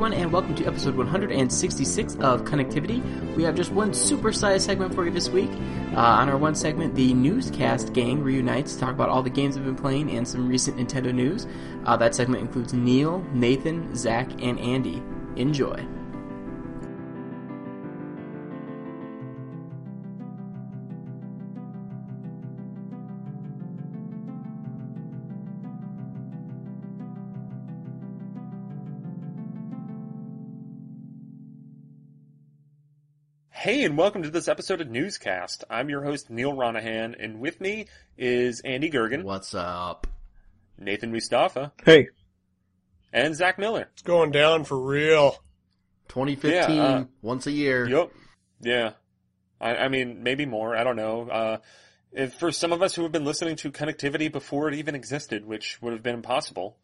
Everyone, and welcome to episode 166 of Connectivity. We have just one super-sized segment for you this week. Uh, on our one segment, the Newcast gang reunites to talk about all the games we've been playing and some recent Nintendo news. Uh, that segment includes Neal, Nathan, Zach, and Andy. Enjoy. Hey, and welcome to this episode of Newcast. I'm your host, Neal Ronaghan, and with me is Andy Goergen, What's up? Nathan Mustafa, Hey, and Zach Miller. it's going down for real. 2015, Yeah, uh, once a year. Yep. Yeah. I, I mean, maybe more. I don't know. Uh, if for some of us who have been listening to connectivity before it even existed, which would have been impossible,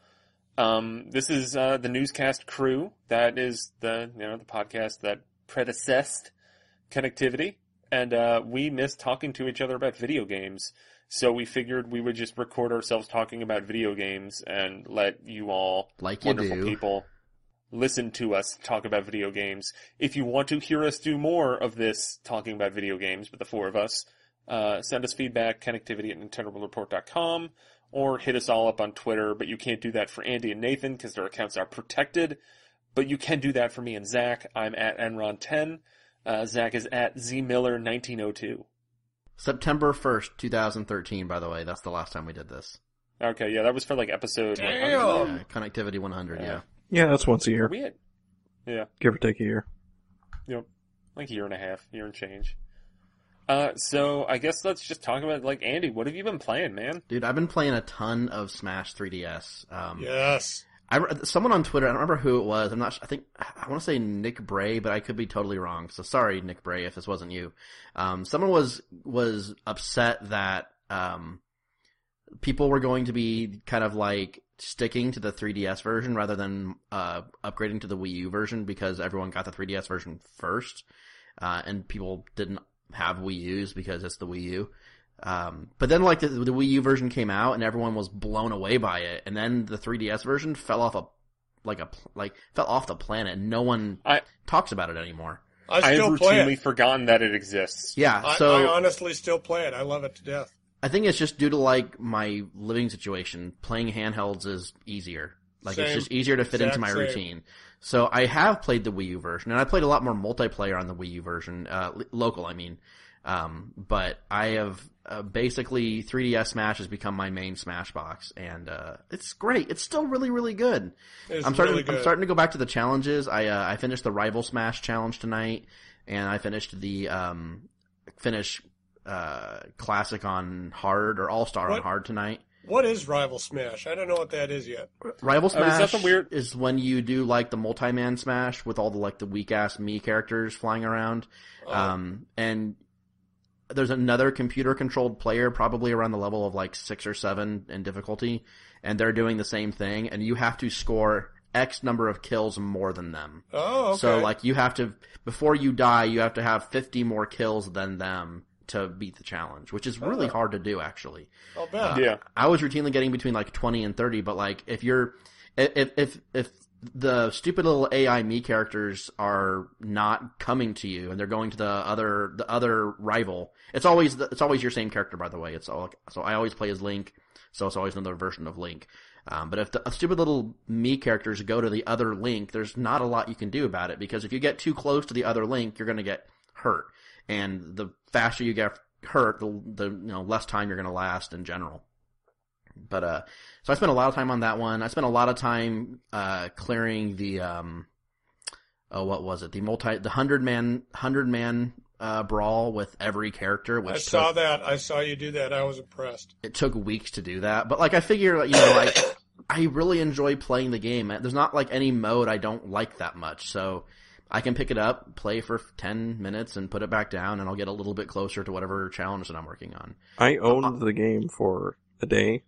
um, this is uh, the Newcast crew. That is the you know the podcast that predecessed connectivity, and uh, we miss talking to each other about video games. So we figured we would just record ourselves talking about video games and let you all Like you wonderful do. people listen to us talk about video games. If you want to hear us do more of this talking about video games with the four of us, uh, send us feedback, connectivity at nintendoworldreport.com, or hit us all up on Twitter, but you can't do that for Andy and Nathan because their accounts are protected. But you can do that for me and Zach. I'm at Enron10. Uh, Zach is at Z Miller 1902. September 1st, 2013, by the way. That's the last time we did this. Okay, yeah, that was for like episode. Damn. 100. Yeah, Connectivity 100, yeah. Yeah. Yeah, that's once a year, we at? Yeah. give or take a year. Yep. Like a year and a half, year and change. Uh, so I guess let's just talk about like Andy. What have you been playing, man? Dude, I've been playing a ton of Smash 3DS. Um, Yes. I, someone on Twitter, I don't remember who it was. I'm not. I think I want to say Nick Bray, but I could be totally wrong. So sorry, Nick Bray, if this wasn't you. Um, someone was was upset that um, people were going to be kind of like sticking to the 3DS version rather than uh, upgrading to the Wii U version because everyone got the 3DS version first, uh, and people didn't have Wii U's because it's the Wii U. Um, but then like the, the Wii U version came out and everyone was blown away by it, and then the 3DS version fell off a like a like fell off the planet. No one I- talks about it anymore. I I've play routinely it. forgotten that it exists. Yeah, I, so I honestly still play it. I love it to death. I think it's just due to like my living situation. Playing handhelds is easier. Like it's just easier to fit into my same. routine. So I have played the Wii U version, and I played a lot more multiplayer on the Wii U version, uh, local. I mean, um, but I have uh, basically 3DS Smash has become my main Smash box, and uh, it's great. It's still really, really good. It's I'm starting. really good. I'm starting to go back to the challenges. I uh, I finished the Rival Smash challenge tonight, and I finished the um finish uh classic on hard or all star on hard tonight. What is Rival Smash? I don't know what that is yet. Rival Oh, is that Smash weird- is when you do like the multi-man smash with all the like the weak ass me characters flying around. Oh. Um, and there's another computer controlled player, probably around the level of like six or seven in difficulty, and they're doing the same thing. And you have to score X number of kills more than them. oh, okay. So like you have to before you die, you have to have 50 more kills than them to beat the challenge, which is really Oh. hard to do actually. I'll bet. Uh, Yeah. I was routinely getting between like 20 and 30, but like if you're if if if the stupid little AI me characters are not coming to you and they're going to the other the other rival. It's always the, it's always your same character by the way. It's all so I always play as Link, so it's always another version of Link. Um, but if the stupid little me characters go to the other Link, there's not a lot you can do about it because if you get too close to the other Link, you're going to get hurt, and the faster you get hurt, the, the you know less time you're going to last in general. But uh, so I spent a lot of time on that one. I spent a lot of time uh clearing the um, oh what was it? The multi the hundred man hundred man uh brawl with every character. Which I saw took- that. I saw you do that. I was impressed. it took weeks to do that. But like I figure, you know, like I really enjoy playing the game. There's not like any mode I don't like that much, so I can pick it up, play for ten minutes, and put it back down, and I'll get a little bit closer to whatever challenge that I'm working on. I Uh, owned the game for a day,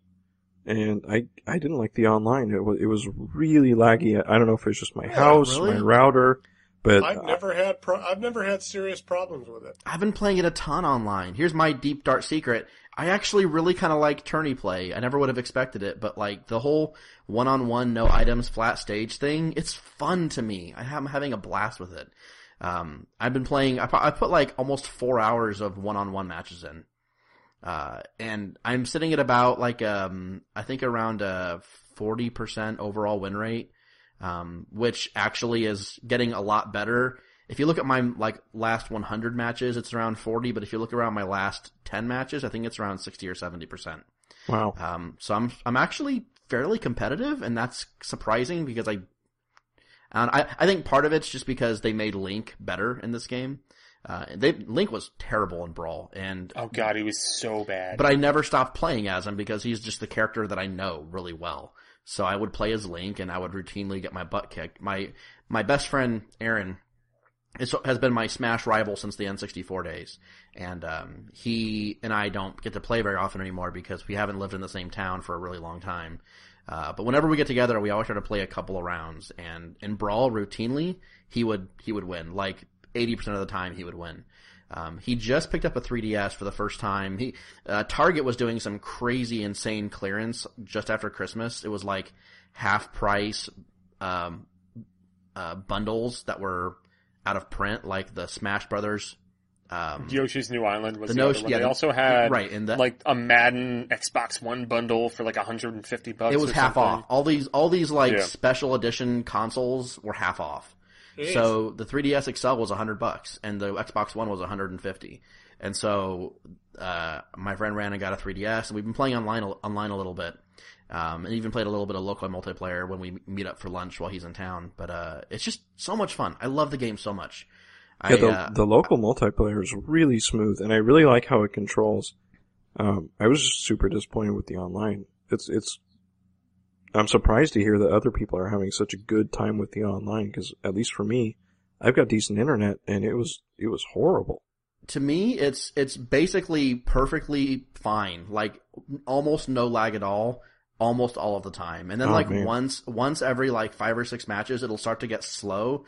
and I I didn't like the online. It was it was really laggy. I don't know if it's just my Yeah, house, really? my router, but I've never had pro- I've never had serious problems with it. I've been playing it a ton online. Here's my deep dark secret. I actually really kind of like tourney play. I never would have expected it, but like the whole one-on-one, no items, flat stage thing, it's fun to me. I am having a blast with it. Um, I've been playing. I, pu- I put like almost four hours of one-on-one matches in, uh, and I'm sitting at about like um, I think around a forty percent overall win rate, um, which actually is getting a lot better. If you look at my like last 100 matches, it's around 40, but if you look around my last 10 matches, I think it's around 60 or 70 percent. Wow. Um, so I'm I'm actually fairly competitive, and that's surprising because I and I I think part of it's just because they made Link better in this game. Uh, they Link was terrible in Brawl, and Oh god, he was so bad. but I never stopped playing as him because he's just the character that I know really well. So I would play as Link, and I would routinely get my butt kicked. My my best friend Aaron is, has been my Smash rival since the N64 days, and um, he and I don't get to play very often anymore because we haven't lived in the same town for a really long time. Uh, but whenever we get together, we always try to play a couple of rounds, and in Brawl, routinely he would he would win. Like eighty percent of the time, he would win. Um, he just picked up a 3DS for the first time. He uh, Target was doing some crazy, insane clearance just after Christmas. It was like half price um, uh, bundles that were out of print, like the Smash Brothers. Um, Yoshi's New Island was The the, no- other one. yeah, they also had right, and that- like a Madden Xbox One bundle for like 150 bucks. it was half something. off. All these, all these like Yeah. special edition consoles were half off. Jeez. So the 3DS XL was 100 bucks, and the Xbox One was 150. And so uh, my friend ran and got a 3DS, and we've been playing online online a little bit, um, and even played a little bit of local multiplayer when we meet up for lunch while he's in town. But uh, it's just so much fun. I love the game so much. I, Yeah, the, uh, the local multiplayer is really smooth, and I really like how it controls. Um, I was just super disappointed with the online. It's it's. I'm surprised to hear that other people are having such a good time with the online because at least for me, I've got decent internet, and it was it was horrible. to me, it's it's basically perfectly fine. Like almost no lag at all, almost all of the time. And then Oh, like man. once once every like five or six matches, it'll start to get slow.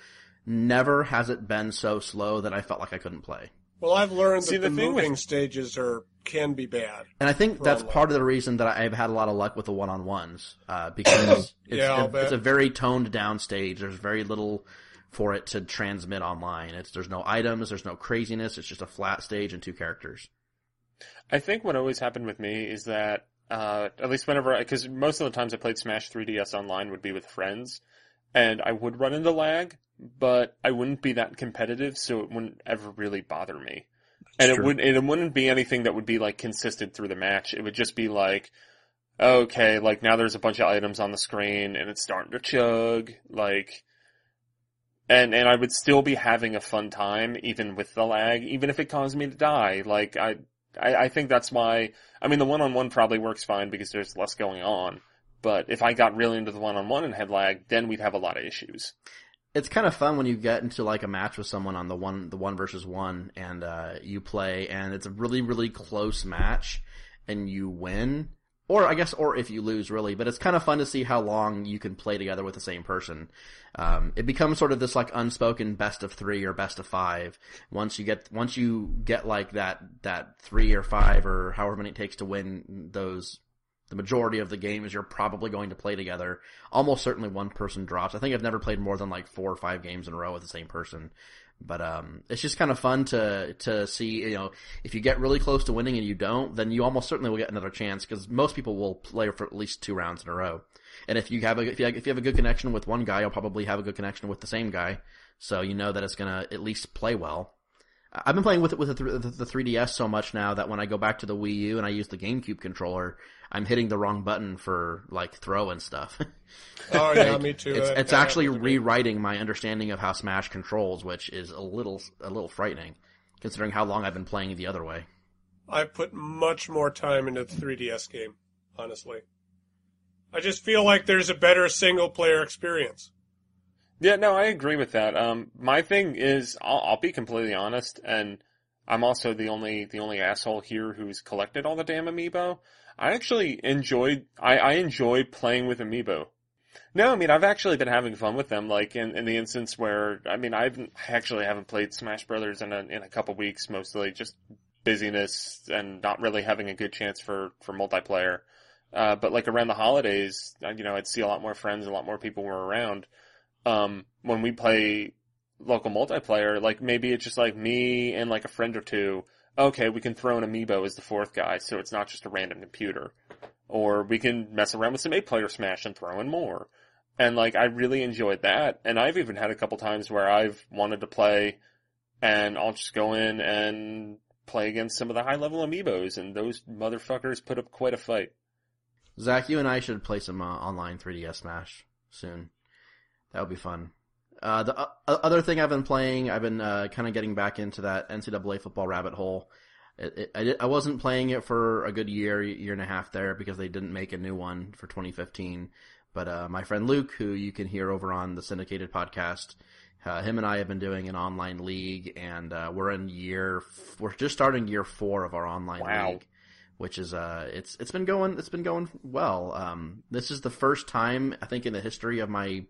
Never has it been so slow that I felt like I couldn't play. Well, I've learned See, that the, the thing with- moving stages are can be bad. And I think that's part of the reason that I've had a lot of luck with the one on ones, uh, because it's, Yeah, I'll a, it's a very toned down stage. There's very little for it to transmit online. It's there's no items, there's no craziness. It's just a flat stage and two characters. I think what always happened with me is that, uh, at least whenever, because most of the times I played Smash 3DS online would be with friends, and I would run into lag, but I wouldn't be that competitive, so it wouldn't ever really bother me. And it true. would it wouldn't be anything that would be like consistent through the match. It would just be like, okay, like now there's a bunch of items on the screen and it's starting to chug, like, and and I would still be having a fun time even with the lag, even if it caused me to die. Like I I, I think that's why. I mean, the one-on-one probably works fine because there's less going on. But if I got really into the one-on-one and had lag, then we'd have a lot of issues. It's kind of fun when you get into like a match with someone on the one the one versus one and uh, you play and it's a really really close match and you win. Or I guess or if you lose really. But it's kind of fun to see how long you can play together with the same person. Um, it becomes sort of this like unspoken best of three or best of five. Once you get once you get like that that three or five or however many it takes to win those the majority of the games you're probably going to play together. Almost certainly one person drops. I think I've never played more than like four or five games in a row with the same person. But um, it's just kind of fun to to see. You know, if you get really close to winning and you don't, then you almost certainly will get another chance because most people will play for at least two rounds in a row. And if you have a if you have, if you have a good connection with one guy, you'll probably have a good connection with the same guy. So you know that it's gonna at least play well. I've been playing with it with the, th- the 3DS so much now that when I go back to the Wii U and I use the GameCube controller, I'm hitting the wrong button for like throw and stuff. Oh yeah, me too. It's, it's actually happens to me. rewriting my understanding of how Smash controls, which is a little a little frightening, considering how long I've been playing the other way. I put much more time into the 3DS game, honestly. I just feel like there's a better single player experience. Yeah, no, I agree with that. Um, my thing is, I'll, I'll be completely honest, and I'm also the only the only asshole here who's collected all the damn amiibo. I actually enjoyed I, I enjoy playing with amiibo. No, I mean I've actually been having fun with them. Like in, in the instance where I mean I've I actually haven't played Smash Brothers in a in a couple weeks, mostly just busyness and not really having a good chance for for multiplayer. Uh, but like around the holidays, uh, you know, I'd see a lot more friends, a lot more people were around. Um, when we play local multiplayer, like maybe it's just like me and like a friend or two. Okay, we can throw an amiibo as the fourth guy, so it's not just a random computer. Or we can mess around with some eight player smash and throw in more. And like, I really enjoyed that. And I've even had a couple times where I've wanted to play and I'll just go in and play against some of the high level amiibos and those motherfuckers put up quite a fight. Zach, you and I should play some uh, online 3DS Smash soon. That would be fun. Uh, the uh, other thing I've been playing, I've been uh, kind of getting back into that NCAA football rabbit hole. It, it, I, did, I wasn't playing it for a good year, year and a half there because they didn't make a new one for 2015. But uh, my friend Luke, who you can hear over on the syndicated podcast, uh, him and I have been doing an online league, and uh, we're in year we're just starting year four of our online Wow. league, which is uh it's it's been going it's been going well. Um, this is the first time I think in the history of my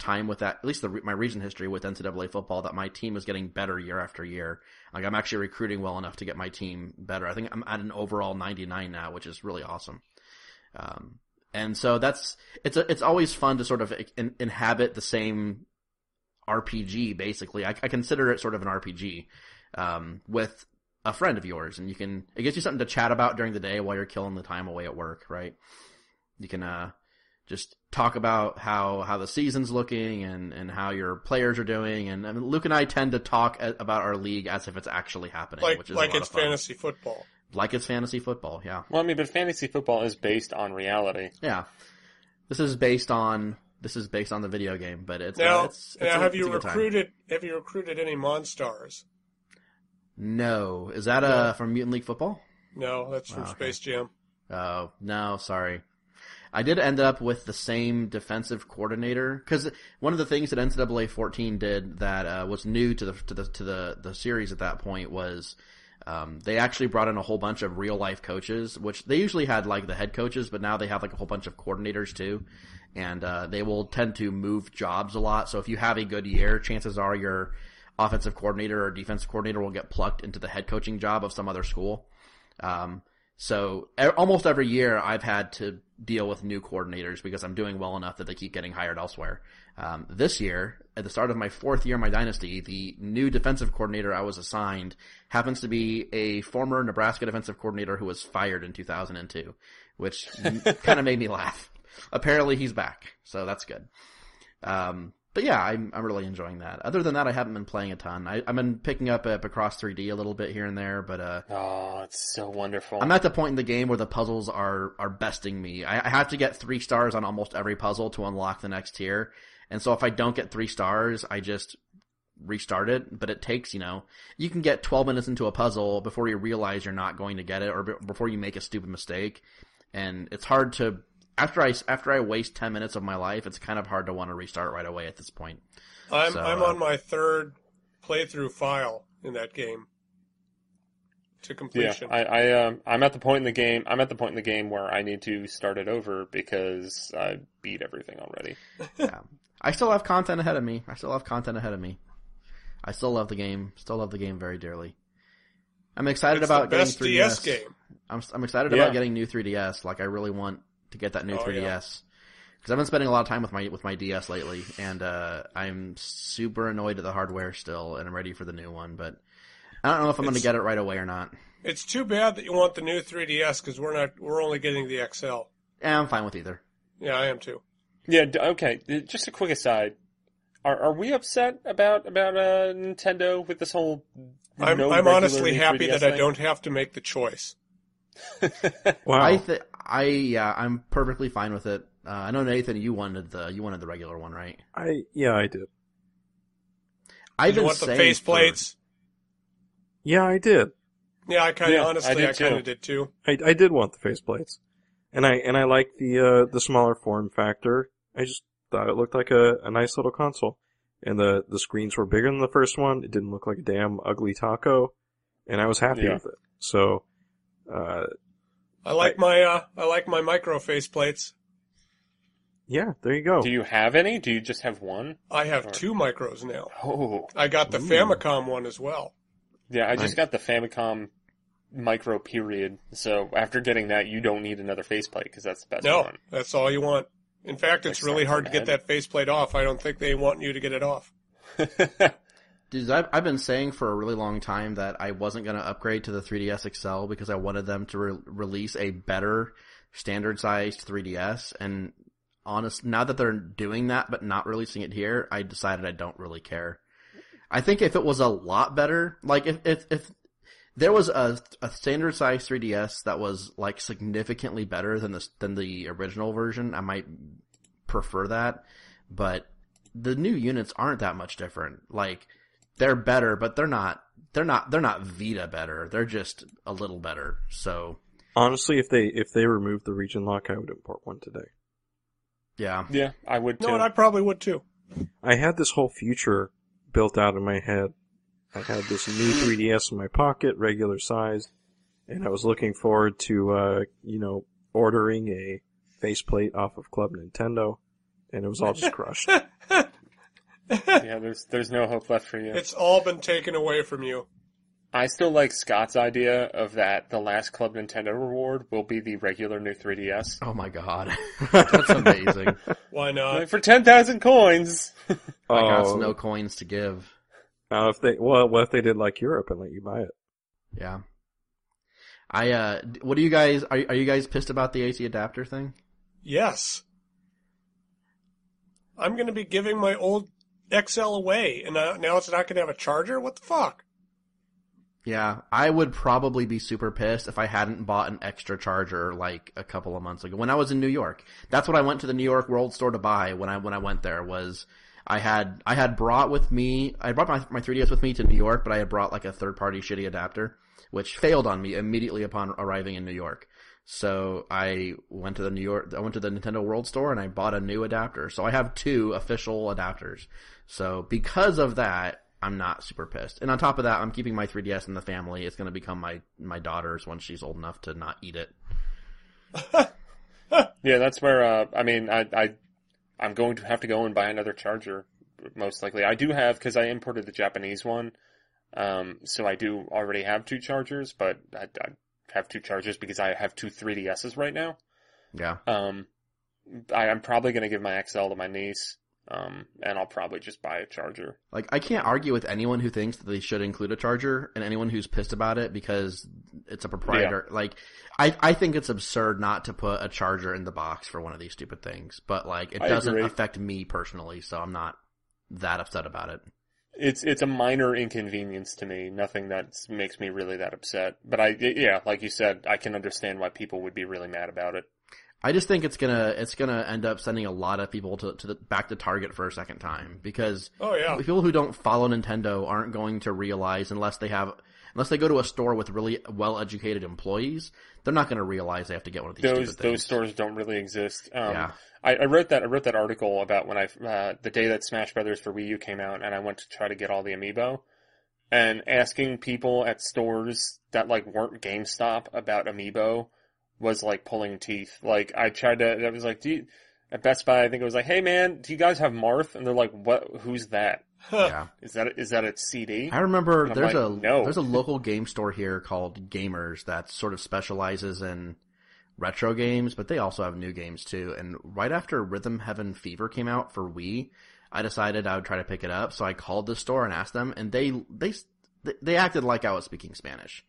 time with that, at least the, my recent history with NCAA football, that my team is getting better year after year. Like I'm actually recruiting well enough to get my team better. I think I'm at an overall 99 now, which is really awesome. Um, and so that's it's a, it's always fun to sort of in, inhabit the same RPG. Basically, I, I consider it sort of an RPG um, with a friend of yours, and you can it gives you something to chat about during the day while you're killing the time away at work, right? You can uh, just talk about how how the season's looking and and how your players are doing, and I mean, Luke and I tend to talk a, about our league as if it's actually happening, Like which is like a lot it's of fun. fantasy football. like it's fantasy football. Yeah, Well, I mean, but fantasy football is based on reality. yeah. This is based on this is based on the video game, but it's Now, uh, it's, it's now a- have it's you a time. recruited have you recruited any Monstars? No, is that uh from Mutant League Football? No, that's from Wow, okay. Space Jam. Oh no, sorry. I did end up with the same defensive coordinator because one of the things that NCAA 14 did that uh, was new to the to the to the the series at that point was um, they actually brought in a whole bunch of real life coaches, which they usually had like the head coaches, but now they have like a whole bunch of coordinators too, and uh, they will tend to move jobs a lot. So if you have a good year, chances are your offensive coordinator or defensive coordinator will get plucked into the head coaching job of some other school. Um, so almost every year I've had to deal with new coordinators because I'm doing well enough that they keep getting hired elsewhere. Um, this year, at the start of my fourth year in my dynasty, the new defensive coordinator I was assigned happens to be a former Nebraska defensive coordinator who was fired in 2002, which kind of made me laugh. Apparently he's back, so that's good. Um, but yeah, I'm I'm really enjoying that. Other than that, I haven't been playing a ton. I, I've been picking up Picross 3D a little bit here and there, but uh, Oh, it's so wonderful. I'm at the point in the game where the puzzles are are besting me. I, I have to get three stars on almost every puzzle to unlock the next tier, and so if I don't get three stars, I just restart it. But it takes, you know, you can get 12 minutes into a puzzle before you realize you're not going to get it, or be- before you make a stupid mistake, and it's hard to. After I after I waste 10 minutes of my life, it's kind of hard to want to restart right away at this point. I'm So, I'm uh, on my third playthrough file in that game to yeah, completion. I, I um, I'm at the point in the game. I'm at the point in the game where I need to start it over because I beat everything already. yeah. I still have content ahead of me. I still have content ahead of me. I still love the game. Still love the game very dearly. I'm excited it's about the best getting 3DS. DS game. I'm I'm excited Yeah. about getting new 3DS. Like I really want to get that new Oh, 3DS yeah. because I've been spending a lot of time with my with my DS lately, and uh, I'm super annoyed at the hardware still, and I'm ready for the new one. But I don't know if I'm going to get it right away or not. It's too bad that you want the new 3DS because we're not we're only getting the XL. Eh, I'm fine with either. Yeah, I am too. Yeah. Okay. Just a quick aside. Are are we upset about about uh, Nintendo with this whole? I'm no I'm honestly happy 3DS that I don't have to make the choice. Wow. I th- I yeah, I'm perfectly fine with it. Uh, I know Nathan, you wanted the you wanted the regular one, right? I yeah, I did. I've Did been want the saying face for- plates? Yeah, I did. Yeah, I kind of Yeah, I honestly did I kind too. of did too. I, I did want the faceplates, and I and I like the uh, the smaller form factor. I just thought it looked like a, a nice little console, and the the screens were bigger than the first one. It didn't look like a damn ugly taco, and I was happy Yeah. with it. So, uh, I like my uh I like my micro face plates. yeah, there you go. Do you have any? Do you just have one? I have Or- two micros now. Oh, I got the Ooh. Famicom one as well. yeah. I Nice. just got the Famicom micro period. So after getting that, you don't need another faceplate because that's the best No, one. that's all you want. In fact, it's Like really snaps hard on to the get that faceplate off. I don't think they want you to get it off. Dude, I've, I've been saying for a really long time that I wasn't going to upgrade to the 3DS XL because I wanted them to re- release a better standard sized 3DS. And honest, now that they're doing that but not releasing it here, I decided I don't really care. I think if it was a lot better, like if if, if there was a, a standard size 3DS that was like significantly better than the than the original version, I might prefer that. But the new units aren't that much different. Like they're better, but they're not. They're not. They're not Vita better. They're just a little better. So Honestly, if they if they removed the region lock, I would import one today. yeah, yeah, I would too. No, and I probably would too. I had this whole future built out in my head. I had this new 3DS in my pocket, regular size, and I was looking forward to, uh, you know, ordering a faceplate off of Club Nintendo, and it was all just crushed. yeah, there's there's no hope left for you. It's all been taken away from you. I still like Scott's idea of that the last Club Nintendo reward will be the regular new 3DS. Oh my god, that's amazing. Why not? Like, for 10,000 coins! I got Oh, no coins to give. Now, if they well, what if they did like Europe and let you buy it? Yeah. I uh, what do you guys are? Are you guys pissed about the AC adapter thing? Yes. I'm going to be giving my old XL away, and now it's not going to have a charger. What the fuck? Yeah, I would probably be super pissed if I hadn't bought an extra charger like a couple of months ago when I was in New York. That's what I went to the New York World Store to buy when I when I went there was I had I had brought with me I brought my my 3DS with me to New York, but I had brought like a third party shitty adapter, which failed on me immediately upon arriving in New York. So I went to the New York I went to the Nintendo World Store and I bought a new adapter. So I have two official adapters. So because of that, I'm not super pissed. And on top of that, I'm keeping my 3DS in the family. It's going to become my my daughter's when she's old enough to not eat it. Yeah, that's where, uh, I mean, I, I, I'm going to have to go and buy another charger, most likely. I do have, because I imported the Japanese one, um, so I do already have two chargers, but I, I have two chargers because I have two 3DSs right now. Yeah. Um, I, I'm probably going to give my XL to my niece, um, and I'll probably just buy a charger. Like I can't argue with anyone who thinks that they should include a charger and anyone who's pissed about it because it's a proprietor. Like I I think it's absurd not to put a charger in the box for one of these stupid things, but like it I doesn't agree. affect me personally, so I'm not that upset about it. It's it's a minor inconvenience to me. Nothing that makes me really that upset. But I yeah, like you said, I can understand why people would be really mad about it. I just think it's gonna it's gonna end up sending a lot of people to to the, back to Target for a second time because Oh yeah. people who don't follow Nintendo aren't going to realize unless they have unless they go to a store with really well educated employees, they're not going to realize they have to get one of these Those stupid things. those stores don't really exist. Um, Yeah. I, I wrote that I wrote that article about when I uh, the day that Smash Brothers for Wii U came out, and I went to try to get all the amiibo, and asking people at stores that like weren't GameStop about amiibo was like pulling teeth. Like I tried to, I was like, do you, at Best Buy, I think it was like, hey man, do you guys have Marth? And they're like, what? Who's that? yeah. Is that is that a CD? I remember there's like, a no. there's a local game store here called Gamers that sort of specializes in retro games, but they also have new games too. And right after Rhythm Heaven Fever came out for Wii, I decided I would try to pick it up. So I called the store and asked them, and they they they acted like I was speaking Spanish.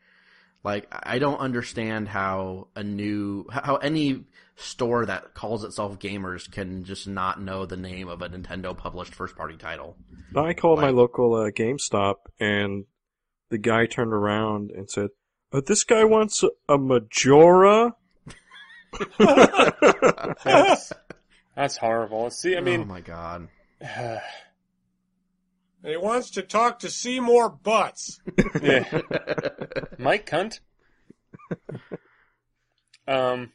Like I don't understand how a new how any store that calls itself Gamers can just not know the name of a Nintendo published first party title. I called my local uh, GameStop, and the guy turned around and said, uh, "This guy wants a Majora." That's, that's horrible. See, I mean, oh my god. And he wants to talk to Seymour Butts. yeah. Mike Cunt. um,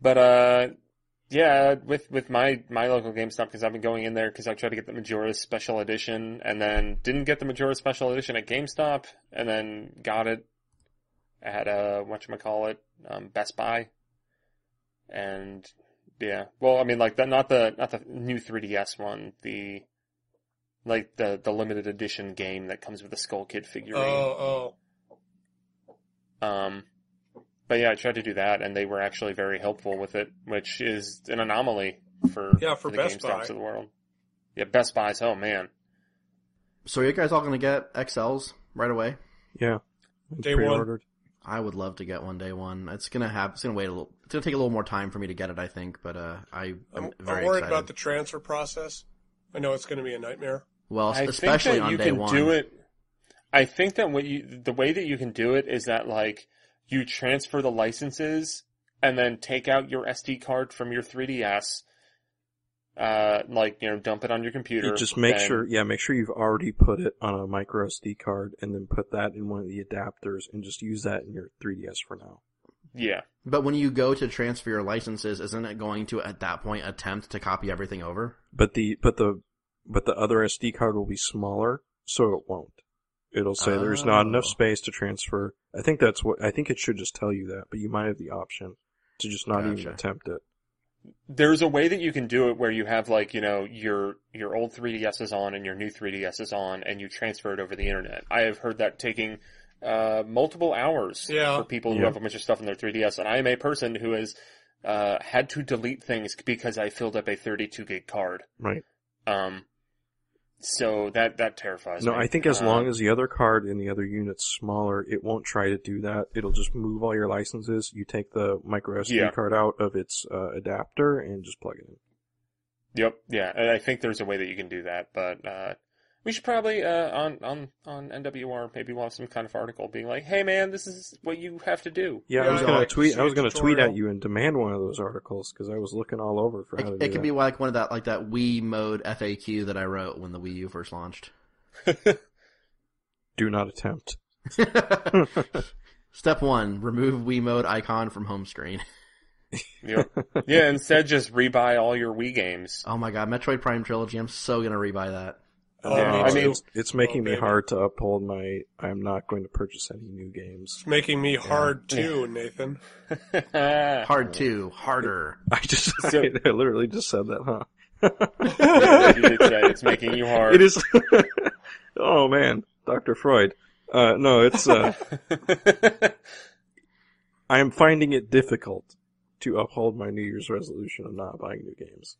but uh, yeah, with with my my local GameStop because I've been going in there because I tried to get the Majora's Special Edition and then didn't get the Majora's Special Edition at GameStop and then got it at uh what you call it um, Best Buy, and yeah, well, I mean like the not the not the new 3DS one, the like the the limited edition game that comes with the Skull Kid figurine. oh. oh. Um, but yeah, I tried to do that, and they were actually very helpful with it, which is an anomaly for Yeah, for the Best GameStops Buy. of the world. Yeah, Best Buys. Oh man, So are you guys all going to get XLs right away? Yeah. Day one. Pre-ordered. I would love to get one day one. It's gonna have. It's gonna wait a little. It's gonna take a little more time for me to get it, I think. But uh, I am I'm, very I'm worried excited. about the transfer process. I know it's going to be a nightmare. well, I especially think that on you day can one. do it. I think that what you the way that you can do it is that like you transfer the licenses and then take out your SD card from your 3DS. Uh, like you know, dump it on your computer. You just make and- sure, yeah, make sure you've already put it on a micro SD card and then put that in one of the adapters and just use that in your 3DS for now. Yeah, But when you go to transfer your licenses, isn't it going to at that point attempt to copy everything over? But the, but the, but the other SD card will be smaller, so it won't. It'll say there's not enough Oh. space to transfer. I think that's what, I think it should just tell you that, but you might have the option to just not even attempt it. There's a way that you can do it where you have like you know your your old 3ds is on and your new 3ds is on and you transfer it over the internet i have heard that taking uh, multiple hours Yeah. for people who Yeah. have a bunch of stuff in their 3ds and i am a person who has uh, had to delete things because i filled up a 32 gig card Right. um so that that terrifies No, me No, I think as Uh, long as the other card in the other unit's smaller, it won't try to do that. It'll just move all your licenses. You take the micro SD Yeah. card out of its uh, adapter and just plug it in. Yep, yeah, and I think there's a way that you can do that, but uh, we should probably uh, on on on NWR maybe we'll have some kind of article being like, "Hey, man, this is what you have to do." Yeah, Yeah, I was gonna like tweet. I was gonna tweet at you and demand one of those articles because I was looking all over for how to It, do it could that. be like one of that, like that Wii mode FAQ that I wrote when the Wii U first launched. Do not attempt. Step one: remove Wii mode icon from home screen. Yep. yeah, instead just rebuy all your Wii games. Oh my god, Metroid Prime Trilogy! I'm so gonna rebuy that. Oh, Yeah, I mean- it's, it's making Oh, me baby. hard to uphold my. I'm not going to purchase any new games. It's making me hard too, Nathan. Hard two, harder. I just. So- I, literally just said that, huh? you did say it's making you hard. It is. oh man, Dr. Freud. Uh, no, it's. Uh, I am finding it difficult to uphold my New Year's resolution of not buying new games.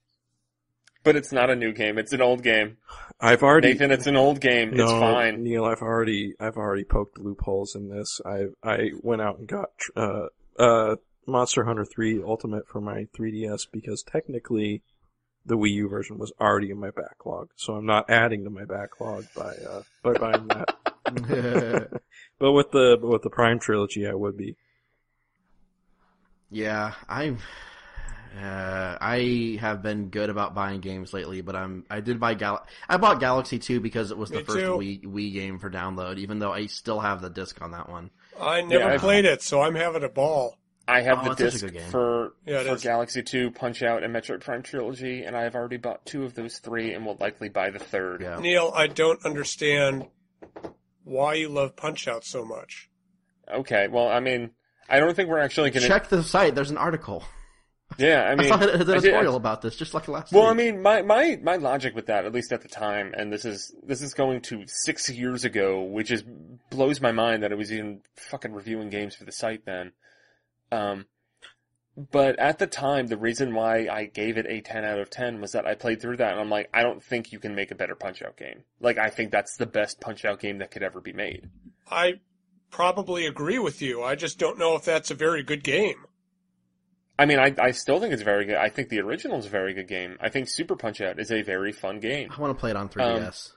But it's not a new game; it's an old game. I've already. Nathan, it's an old game. no, it's fine. Neal. I've already. I've already poked loopholes in this. I I went out and got uh uh Monster Hunter 3 Ultimate for my 3DS because technically the Wii U version was already in my backlog, so I'm not adding to my backlog by uh by buying that. But with the but with the Prime trilogy, I would be. Yeah, I'm. Uh, I have been good about buying games lately, but I'm. I did buy Gal. I bought Galaxy Two because it was the Me first too. Wii Wii game for download. Even though I still have the disc on that one. I never Yeah, played it, so I'm having a ball. I have Oh, the it's such a disc for Yeah, for. Galaxy Two, Punch Out, and Metroid Prime Trilogy, and I have already bought two of those three, and will likely buy the third. Yeah. Neal, I don't understand why you love Punch Out so much. Okay, well, I mean, I don't think we're actually going to. Check the site. There's an article. Yeah, I mean, I, mean, saw an I did- editorial about this just like last Well, week. I mean, my, my, my logic with that, at least at the time, and this is, this is going to six years ago, which is, blows my mind that I was even fucking reviewing games for the site then. Um, but at the time, the reason why I gave it a 10 out of 10 was that I played through that and I'm like, I don't think you can make a better Punch Out game. Like, I think that's the best Punch Out game that could ever be made. I probably agree with you. I just don't know if that's a very good game. I mean, I, I still think it's very good. I think the original is a very good game. I think Super Punch Out is a very fun game. I want to play it on 3DS.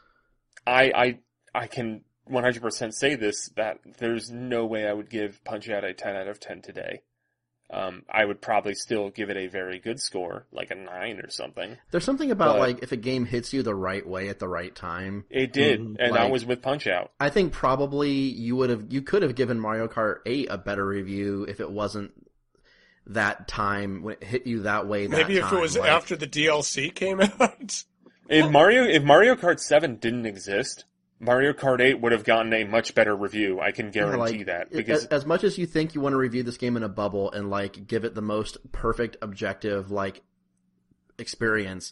I I I can 100% say this that there's no way I would give Punch Out a 10 out of 10 today. Um, I would probably still give it a very good score, like a nine or something. There's something about but- like if a game hits you the right way at the right time. It did, Mhm. and Like- that was with Punch Out. I think probably you would have you could have given Mario Kart 8 a better review if it wasn't that time when it hit you that way. That Maybe if it was Like, after the DLC came out. If Mario if Mario Kart 7 didn't exist, Mario Kart 8 would have gotten a much better review. I can guarantee like, that because as, as much as you think you want to review this game in a bubble and like give it the most perfect objective like experience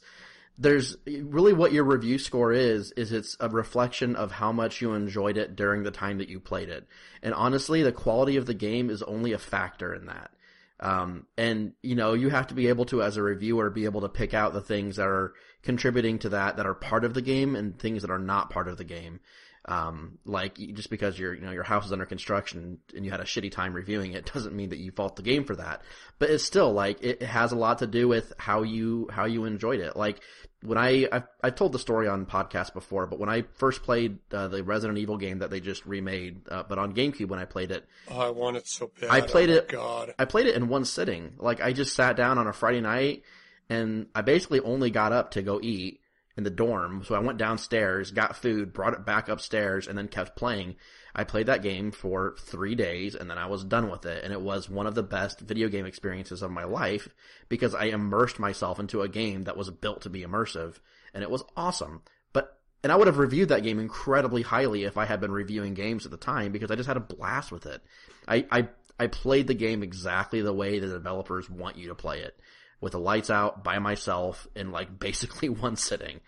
there's really what your review score is is it's a reflection of how much you enjoyed it during the time that you played it and honestly the quality of the game is only a factor in that um, and you know you have to be able to as a reviewer be able to pick out the things that are contributing to that that are part of the game and things that are not part of the game um, like just because your you know your house is under construction and you had a shitty time reviewing it doesn't mean that you fault the game for that. But it's still like it has a lot to do with how you how you enjoyed it. Like when I I've, I've told the story on podcast before, but when I first played uh, the Resident Evil game that they just remade, uh, but on GameCube when I played it, Oh, I want it so bad. I played oh it- God. I played it in one sitting. Like I just sat down on a Friday night and I basically only got up to go eat in the dorm. So I went downstairs, got food, brought it back upstairs, and then kept playing. I played that game for three days and then I was done with it. And it was one of the best video game experiences of my life because I immersed myself into a game that was built to be immersive and it was awesome. But, and I would have reviewed that game incredibly highly if I had been reviewing games at the time because I just had a blast with it. I, I, I played the game exactly the way the developers want you to play it with the lights out by myself in like basically one sitting.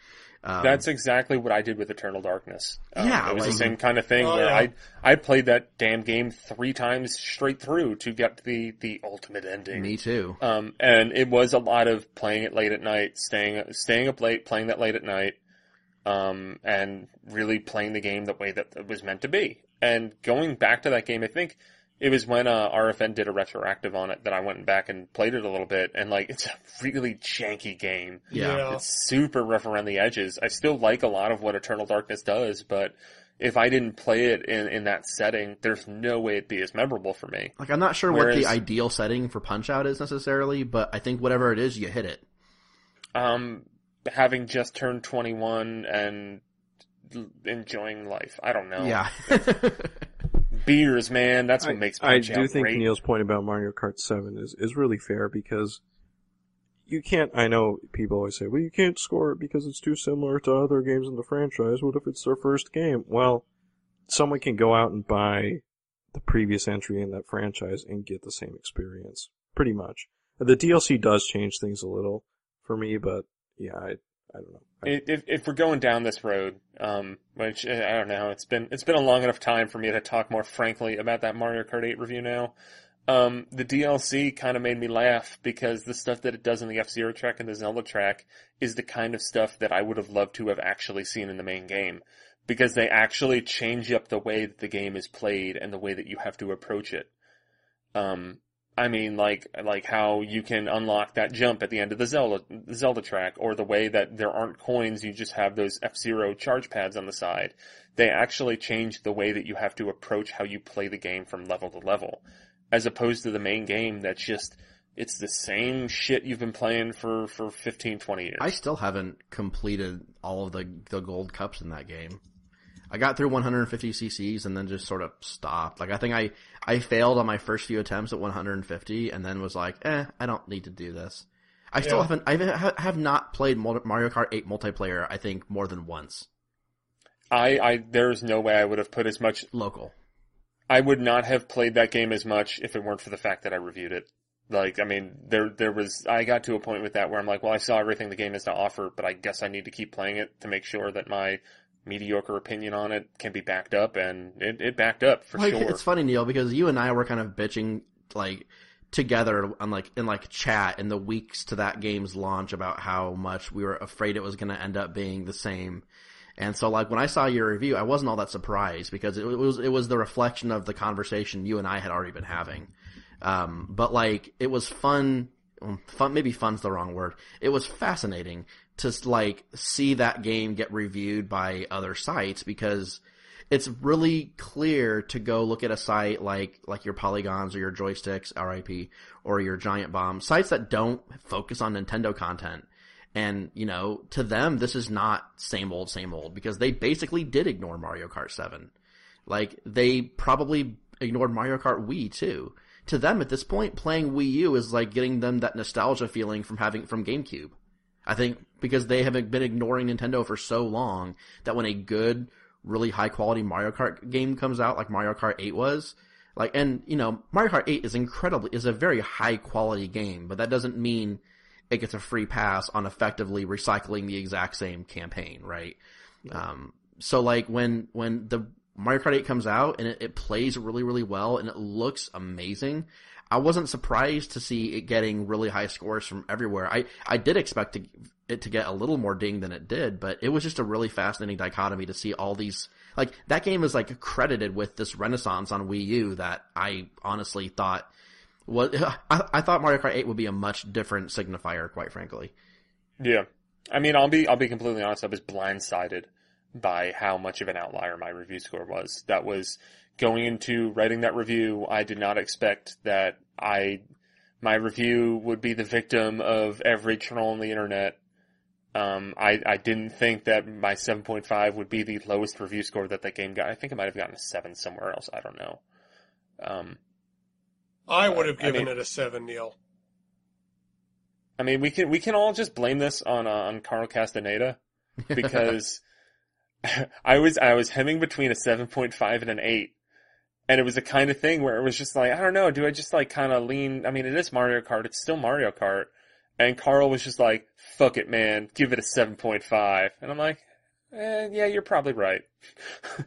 Um, That's exactly what I did with Eternal Darkness. Um, Yeah, it was like- the same kind of thing Oh, where yeah. I I played that damn game three times straight through to get the the ultimate ending. me too. Um, and it was a lot of playing it late at night, staying staying up late, playing that late at night, um, and really playing the game the way that it was meant to be. And going back to that game, I think it was when uh, RFN did a retroactive on it that I went back and played it a little bit, and like it's a really janky game. Yeah. It's super rough around the edges. I still like a lot of what Eternal Darkness does, but if I didn't play it in, in that setting, there's no way it'd be as memorable for me. Like I'm not sure what the ideal setting for Punch Out is necessarily, but I think whatever it is, you hit it. Um, having just turned 21 and enjoying life. I don't know. Yeah. Beers, man. That's what I, makes I do think great. Neal's point about Mario Kart 7 is, is really fair because you can't, I know people always say, well, you can't score it because it's too similar to other games in the franchise. What if it's their first game? Well, someone can go out and buy the previous entry in that franchise and get the same experience. Pretty much. The DLC does change things a little for me, but yeah, I, I don't know. If, if we're going down this road, um, which uh, I don't know, it's been it's been a long enough time for me to talk more frankly about that Mario Kart 8 review now. Um, the DLC kind of made me laugh because the stuff that it does in the F Zero track and the Zelda track is the kind of stuff that I would have loved to have actually seen in the main game. Because they actually change up the way that the game is played and the way that you have to approach it. Um, I mean, like like how you can unlock that jump at the end of the Zelda Zelda track, or the way that there aren't coins, you just have those F Zero charge pads on the side. They actually change the way that you have to approach how you play the game from level to level, as opposed to the main game that's just it's the same shit you've been playing for for 15, 20 years. I still haven't completed all of the the gold cups in that game. I got through 150 CCs and then just sort of stopped. Like I think I I failed on my first few attempts at 150 and then was like, eh, I don't need to do this. I still Yeah. haven't. I have not played Mario Kart 8 multiplayer. I think more than once I, I there's no way I would have put as much. local. I would not have played that game as much if it weren't for the fact that I reviewed it. Like, I mean, there there was I got to a point with that where I'm like, well, I saw everything the game has to offer, but I guess I need to keep playing it to make sure that my mediocre opinion on it can be backed up, and it, it backed up for like sure. it's funny Neal because you and I were kind of bitching like together on like in like chat in the weeks to that game's launch about how much we were afraid it was going to end up being the same. And so like when I saw your review, I wasn't all that surprised because it was it was the reflection of the conversation you and I had already been having. Um, but like it was fun, fun maybe fun's the wrong word. It was fascinating to like see that game get reviewed by other sites because it's really clear to go look at a site like like your polygons or your joysticks RIP or your giant bomb sites that don't focus on Nintendo content. And you know to them this is not same old same old because they basically did ignore Mario Kart 7 like they probably ignored Mario Kart Wii too. To them at this point playing Wii U is like getting them that nostalgia feeling from having from GameCube. I think because they have been ignoring Nintendo for so long that when a good, really high quality Mario Kart game comes out, like Mario Kart 8 was, like, and you know, Mario Kart 8 is incredibly, is a very high quality game, but that doesn't mean it gets a free pass on effectively recycling the exact same campaign, right? Um, so like when when the Mario Kart 8 comes out and it, it plays really really well and it looks amazing, I wasn't surprised to see it getting really high scores from everywhere. I I did expect to, it to get a little more ding than it did, but it was just a really fascinating dichotomy to see all these like that game is like credited with this renaissance on Wii U that I honestly thought was I, I thought Mario Kart 8 would be a much different signifier, quite frankly. Yeah. I mean, I'll be I'll be completely honest. I was blindsided by how much of an outlier my review score was. That was going into writing that review. I did not expect that I my review would be the victim of every troll on the internet. Um, I I didn't think that my 7.5 would be the lowest review score that that game got. I think it might have gotten a seven somewhere else. I don't know. Um, I would have I given mean- it a seven, Neal. I mean, we can we can all just blame this on uh, on Karl Castaneda because I was I was hemming between a seven point five and an eight, and it was the kind of thing where it was just like I don't know, do I just like kind of lean? I mean, it is Mario Kart, it's still Mario Kart, and Karl was just like, "Fuck it, man, give it a seven point five. and I'm like, eh, "Yeah, you're probably right."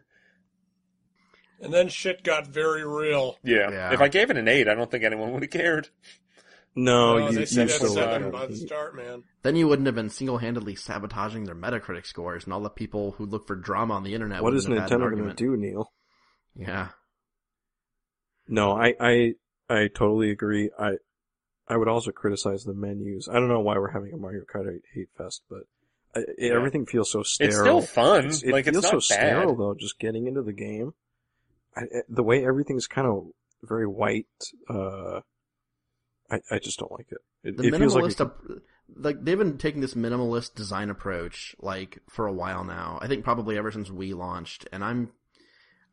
And then shit got very real. yeah. Yeah. if I gave it an eight, I don't think anyone would have cared. No, Oh, you, they you said that still seven by the start, man. Then you wouldn't have been single-handedly sabotaging their Metacritic scores, and all the people who look for drama on the internet. What wouldn't is have had an Nintendo going to do, Neal? Yeah, No, I, I, I totally agree. I, I would also criticize the menus. I don't know why we're having a Mario Kart 8 hate fest, but I, it, Yeah. everything feels so sterile. It's still fun. It's- it like feels it's not so bad. sterile though. Just getting into the game, I, I- the way everything's kind of very white. Uh, I, I just don't like it. It, the it feels like minimalist, ap- like they've been taking this minimalist design approach like for a while now. I think probably ever since we launched, and I'm,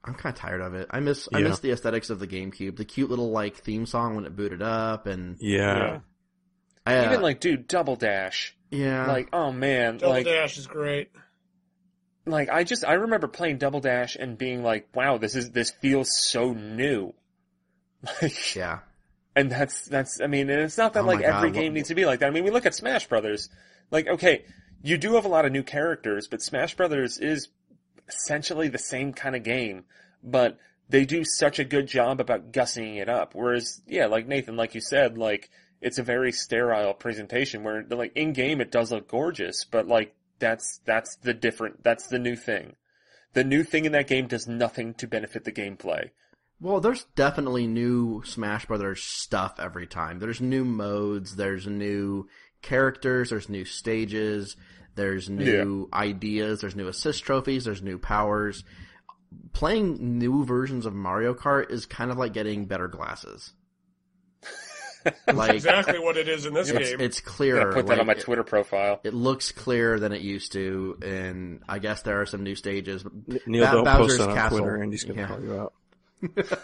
I'm kind of tired of it. I miss, I miss the aesthetics of the GameCube, the cute little like theme song when it booted up, and yeah. Yeah. I, uh, Even like, dude, Double Dash. yeah, Like, oh man, Double like, Dash is great. like I just I remember playing Double Dash and being like, wow, this is this feels so new. Like, yeah. and that's that's I mean, and it's not that Oh like my God, every what- game needs to be like that. I mean, we look at Smash Brothers. Like, okay, you do have a lot of new characters, but Smash Brothers is essentially the same kind of game, but they do such a good job about gussying it up. Whereas, yeah, like Nathan, like you said, like it's a very sterile presentation where like in game it does look gorgeous, but like that's that's the different that's the new thing. The new thing in that game does nothing to benefit the gameplay. Well, there's definitely new Smash Brothers stuff every time. There's new modes, there's new characters, there's new stages, there's new ideas, there's new assist trophies, there's new powers. Playing new versions of Mario Kart is kind of like getting better glasses. like exactly what it is in this it's, game. it's I'm clearer. gonna put that like, on my it- Twitter profile. It looks clearer than it used to, and I guess there are some new stages. N- Neal, Ba- don't Bowser's post that on Castle. Twitter. Andy's gonna Yeah. call you out.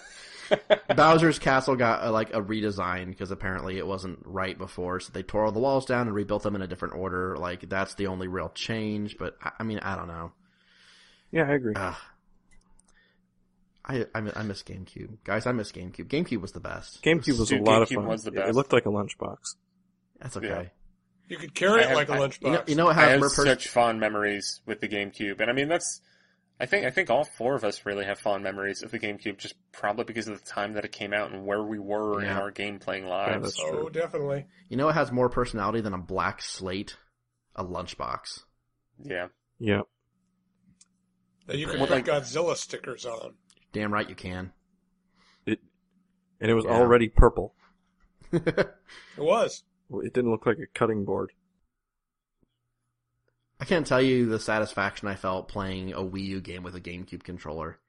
Bowser's Castle got uh, like a redesign because apparently it wasn't right before, so they tore all the walls down and rebuilt them in a different order. Like that's the only real change. But I, I mean, I don't know. Yeah, I agree. Ugh. I, I mi- I miss GameCube, guys. I miss GameCube. GameCube was the best. GameCube was Dude, a lot of fun. was the It- It looked like a lunchbox. That's okay. Yeah. you could carry I it have- like a I- lunchbox. You know, you know what I have more pers- such fond memories with the GameCube, and I mean that's. I think I think all four of us really have fond memories of the GameCube, just probably because of the time that it came out and where we were in our game playing Yeah, lives. that's oh, true. definitely. You know it has more personality than a black slate? A lunchbox. yeah, Yeah. That you can Well, put like- Godzilla stickers on. Damn right you can. It, And it was Yeah. already purple. It was. It didn't look like a cutting board. I can't tell you the satisfaction I felt playing a Wii U game with a GameCube controller.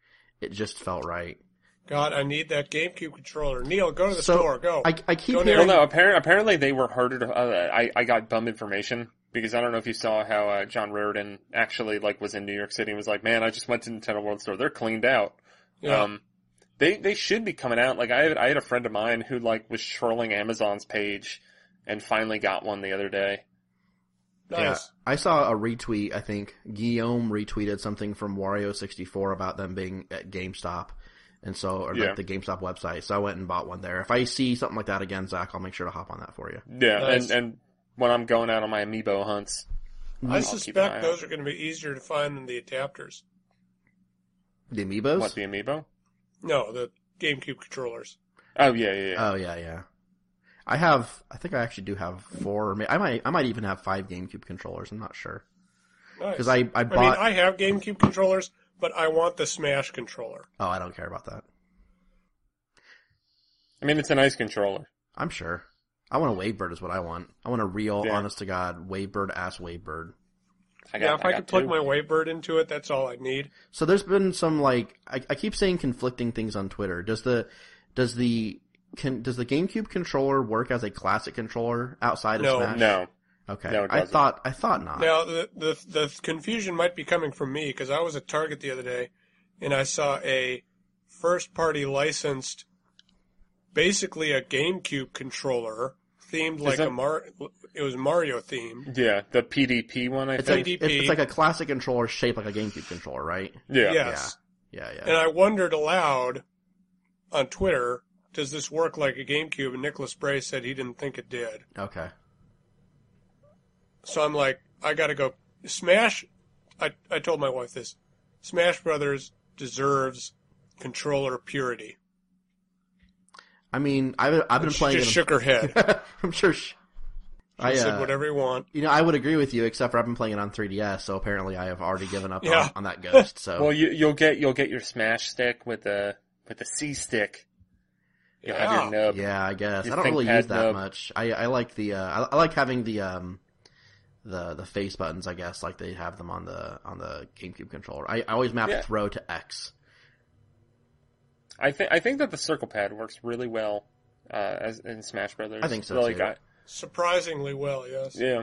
It just felt right. God, I need that GameCube controller. Neal, go to the So, store. Go. I, I keep Go hearing. Well, no, apparently, apparently they were harder to. Uh, I I got bum information because I don't know if you saw how uh, John Rairdin actually like was in New York City and was like, "Man, I just went to Nintendo World Store. They're cleaned out." yeah. Um, they they should be coming out. Like I had I had a friend of mine who like was trolling Amazon's page and finally got one the other day. Yeah. I saw a retweet. I think Guillaume retweeted something from Wario64 about them being at GameStop, and so or Yeah. like the GameStop website. So I went and bought one there. If I see something like that again, Zach, I'll make sure to hop on that for you. Yeah, Nice. and and when I'm going out on my amiibo hunts. I I'll keep an eye suspect out. those are going to be easier to find than the adapters. The amiibos? What the amiibo? No, the GameCube controllers. Oh yeah, yeah, yeah. Oh yeah, yeah. I have. I think I actually do have four. or may- I might. I might even have five GameCube controllers. I'm not sure because I I I bought. mean, I have GameCube controllers, but I want the Smash controller. Oh, I don't care about that. I mean, it's a nice controller. I'm sure. I want a Wavebird is what I want. I want a real, Yeah. honest to god Wavebird ass Wavebird. I yeah, if I, got could plug two. my Wavebird into it, that's all I need. So there's been some like I, I keep saying conflicting things on Twitter. Does the does the can does the GameCube controller work as a classic controller outside of No. Smash? No, Okay. No, it I thought I thought not. Now, the, the the confusion might be coming from me because I was at Target the other day, and I saw a first-party licensed, basically a GameCube controller themed like that- a Mar. It was Mario themed. yeah, the PDP one. I It's think. like it's, it's like a classic controller shaped like a GameCube controller, right? yeah. Yes. Yeah, yeah. And I wondered aloud on Twitter, does this work like a GameCube? And Nicholas Bray said he didn't think it did. Okay. So I'm like, I gotta go. Smash, I, I told my wife this. Smash Brothers deserves controller purity. I mean, I've I've been She playing. just it- shook her head. I'm sure. She, She I said, uh, whatever you want. you know, I would agree with you, except for I've been playing it on 3DS, so apparently I have already given up Yeah. on, on that ghost. So Well, you, you'll get you'll get your Smash stick with the with the C stick. You'll have Yeah. your nub. Yeah, I guess I don't really use that nub. much. I I like the uh, I, I like having the um the the face buttons. I guess like they have them on the on the GameCube controller. I, I always map Yeah. throw to X. I think I think that the circle pad works really well uh, as in Smash Brothers. I think so, Like, too. I, Surprisingly well, yes. yeah.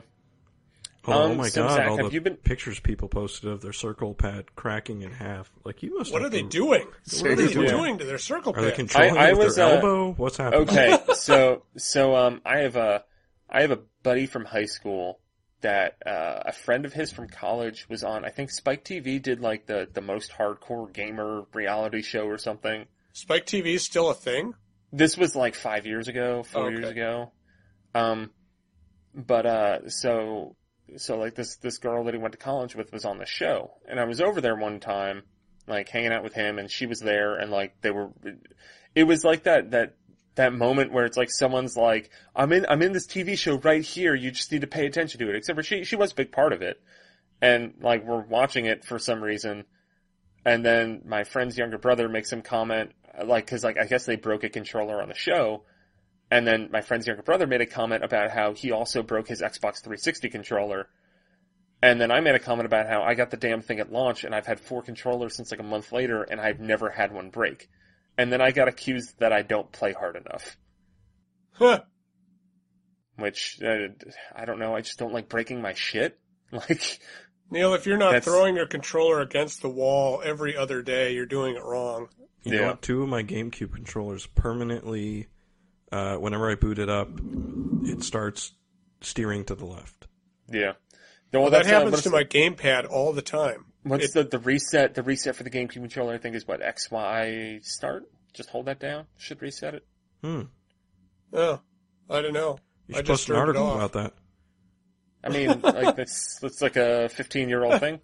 Oh, Um, oh my so, god! Zach, all have the you been- pictures people posted of their circle pad cracking in half. Like you must. What have are they to- doing? What are they Seriously. doing to their circle Are they controlling I it with was, their uh, elbow? What's happening? Okay, so so um, I have a I have a buddy from high school that uh, a friend of his from college was on. I think Spike TV did like the the most hardcore gamer reality show or something. Spike TV is still a thing? This was like five years ago, four Okay. years ago. Um, but uh, so so like this this girl that he went to college with was on the show, and I was over there one time, like hanging out with him, and she was there, and like they were, it was like that that that moment where it's like someone's like, I'm in I'm in this TV show right here, you just need to pay attention to it. Except for she she was a big part of it, and like we're watching it for some reason, and then my friend's younger brother makes some comment like because like I guess they broke a controller on the show, and then my friend's younger brother made a comment about how he also broke his Xbox 360 controller, and then I made a comment about how I got the damn thing at launch and I've had four controllers since like a month later and I've never had one break, and then I got accused that I don't play hard enough, Huh. which uh, I don't know. I just don't like breaking my shit. Like Neal, if you're not That's- throwing your controller against the wall every other day, you're doing it wrong. You know Yeah. what? Two of my GameCube controllers permanently, uh, whenever I boot it up, it starts steering to the left. yeah. No, Well, that that's, uh, happens to my gamepad all the time. What's It- the, the reset? The reset for the GameCube controller, I think, is what X Y start. Just hold that down. Should reset it. Hmm. Oh, I don't know. You I should just post an article about that. I mean, like that's that's like a 15 year old thing.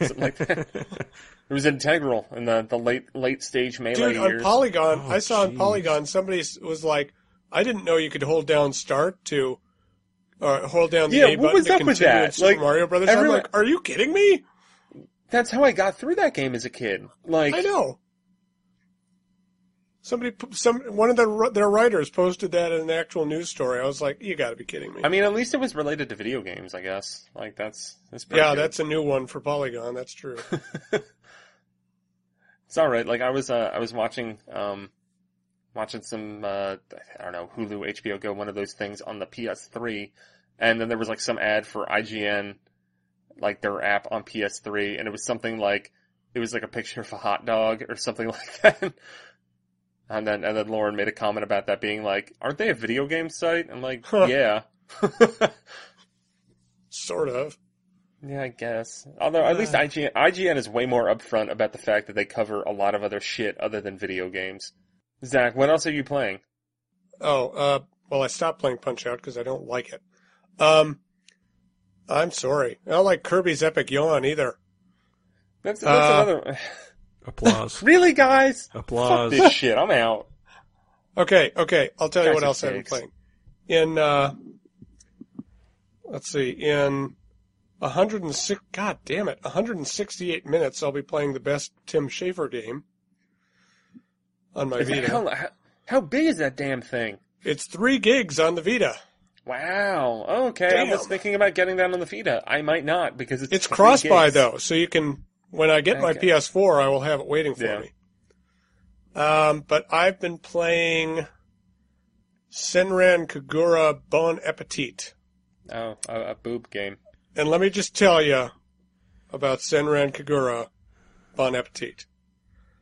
Something like that. It was integral in the, the late late stage melee Dude, on. Polygon, Oh, I saw on. Polygon somebody was like, I didn't know you could hold down start to, or hold down the Yeah, A what button was to up with continue that? in Super Like, Mario Brothers. everyone- I'm like, are you kidding me? That's how I got through that game as a kid. Like, I know. Somebody, some one of their their writers posted that in an actual news story. I was like, you got to be kidding me. I mean, at least it was related to video games. I guess. Like that's that's yeah, good. that's a new one for Polygon. That's true. It's all right. Like I was, uh, I was watching, um, watching some, uh, I don't know, Hulu, HBO Go, one of those things on the PS3, and then there was like some ad for IGN, like their app on PS3, and it was something like, it was like a picture of a hot dog or something like that. And then, and then Lauren made a comment about that being like, aren't they a video game site? I'm like, Huh. yeah. sort of. Yeah, I guess. Although at least Uh. IGN, IGN is way more upfront about the fact that they cover a lot of other shit other than video games. Zach, what else are you playing? Oh, uh, well, I stopped playing Punch Out because I don't like it. Um, I'm sorry. I don't like Kirby's Epic Yawn either. That's, that's Uh, another. Applause. Really, guys? Applause. Fuck Applause. this shit. I'm out. Okay, okay. I'll tell you what else I've been playing. In uh, let's see, in 106. God damn it, 168 minutes. I'll be playing the best Tim Schafer game on my Is Vita. how, how, how big is that damn thing? It's three gigs on the Vita. Wow. Okay. I was thinking about getting that on the Vita. I might not because it's It's cross buy gigs. though, so you can. When I get my PS4, I will have it waiting for Yeah. me. Um, but I've been playing Senran Kagura Bon Appetit. Oh, a, a boob game. And let me just tell you about Senran Kagura Bon Appetit.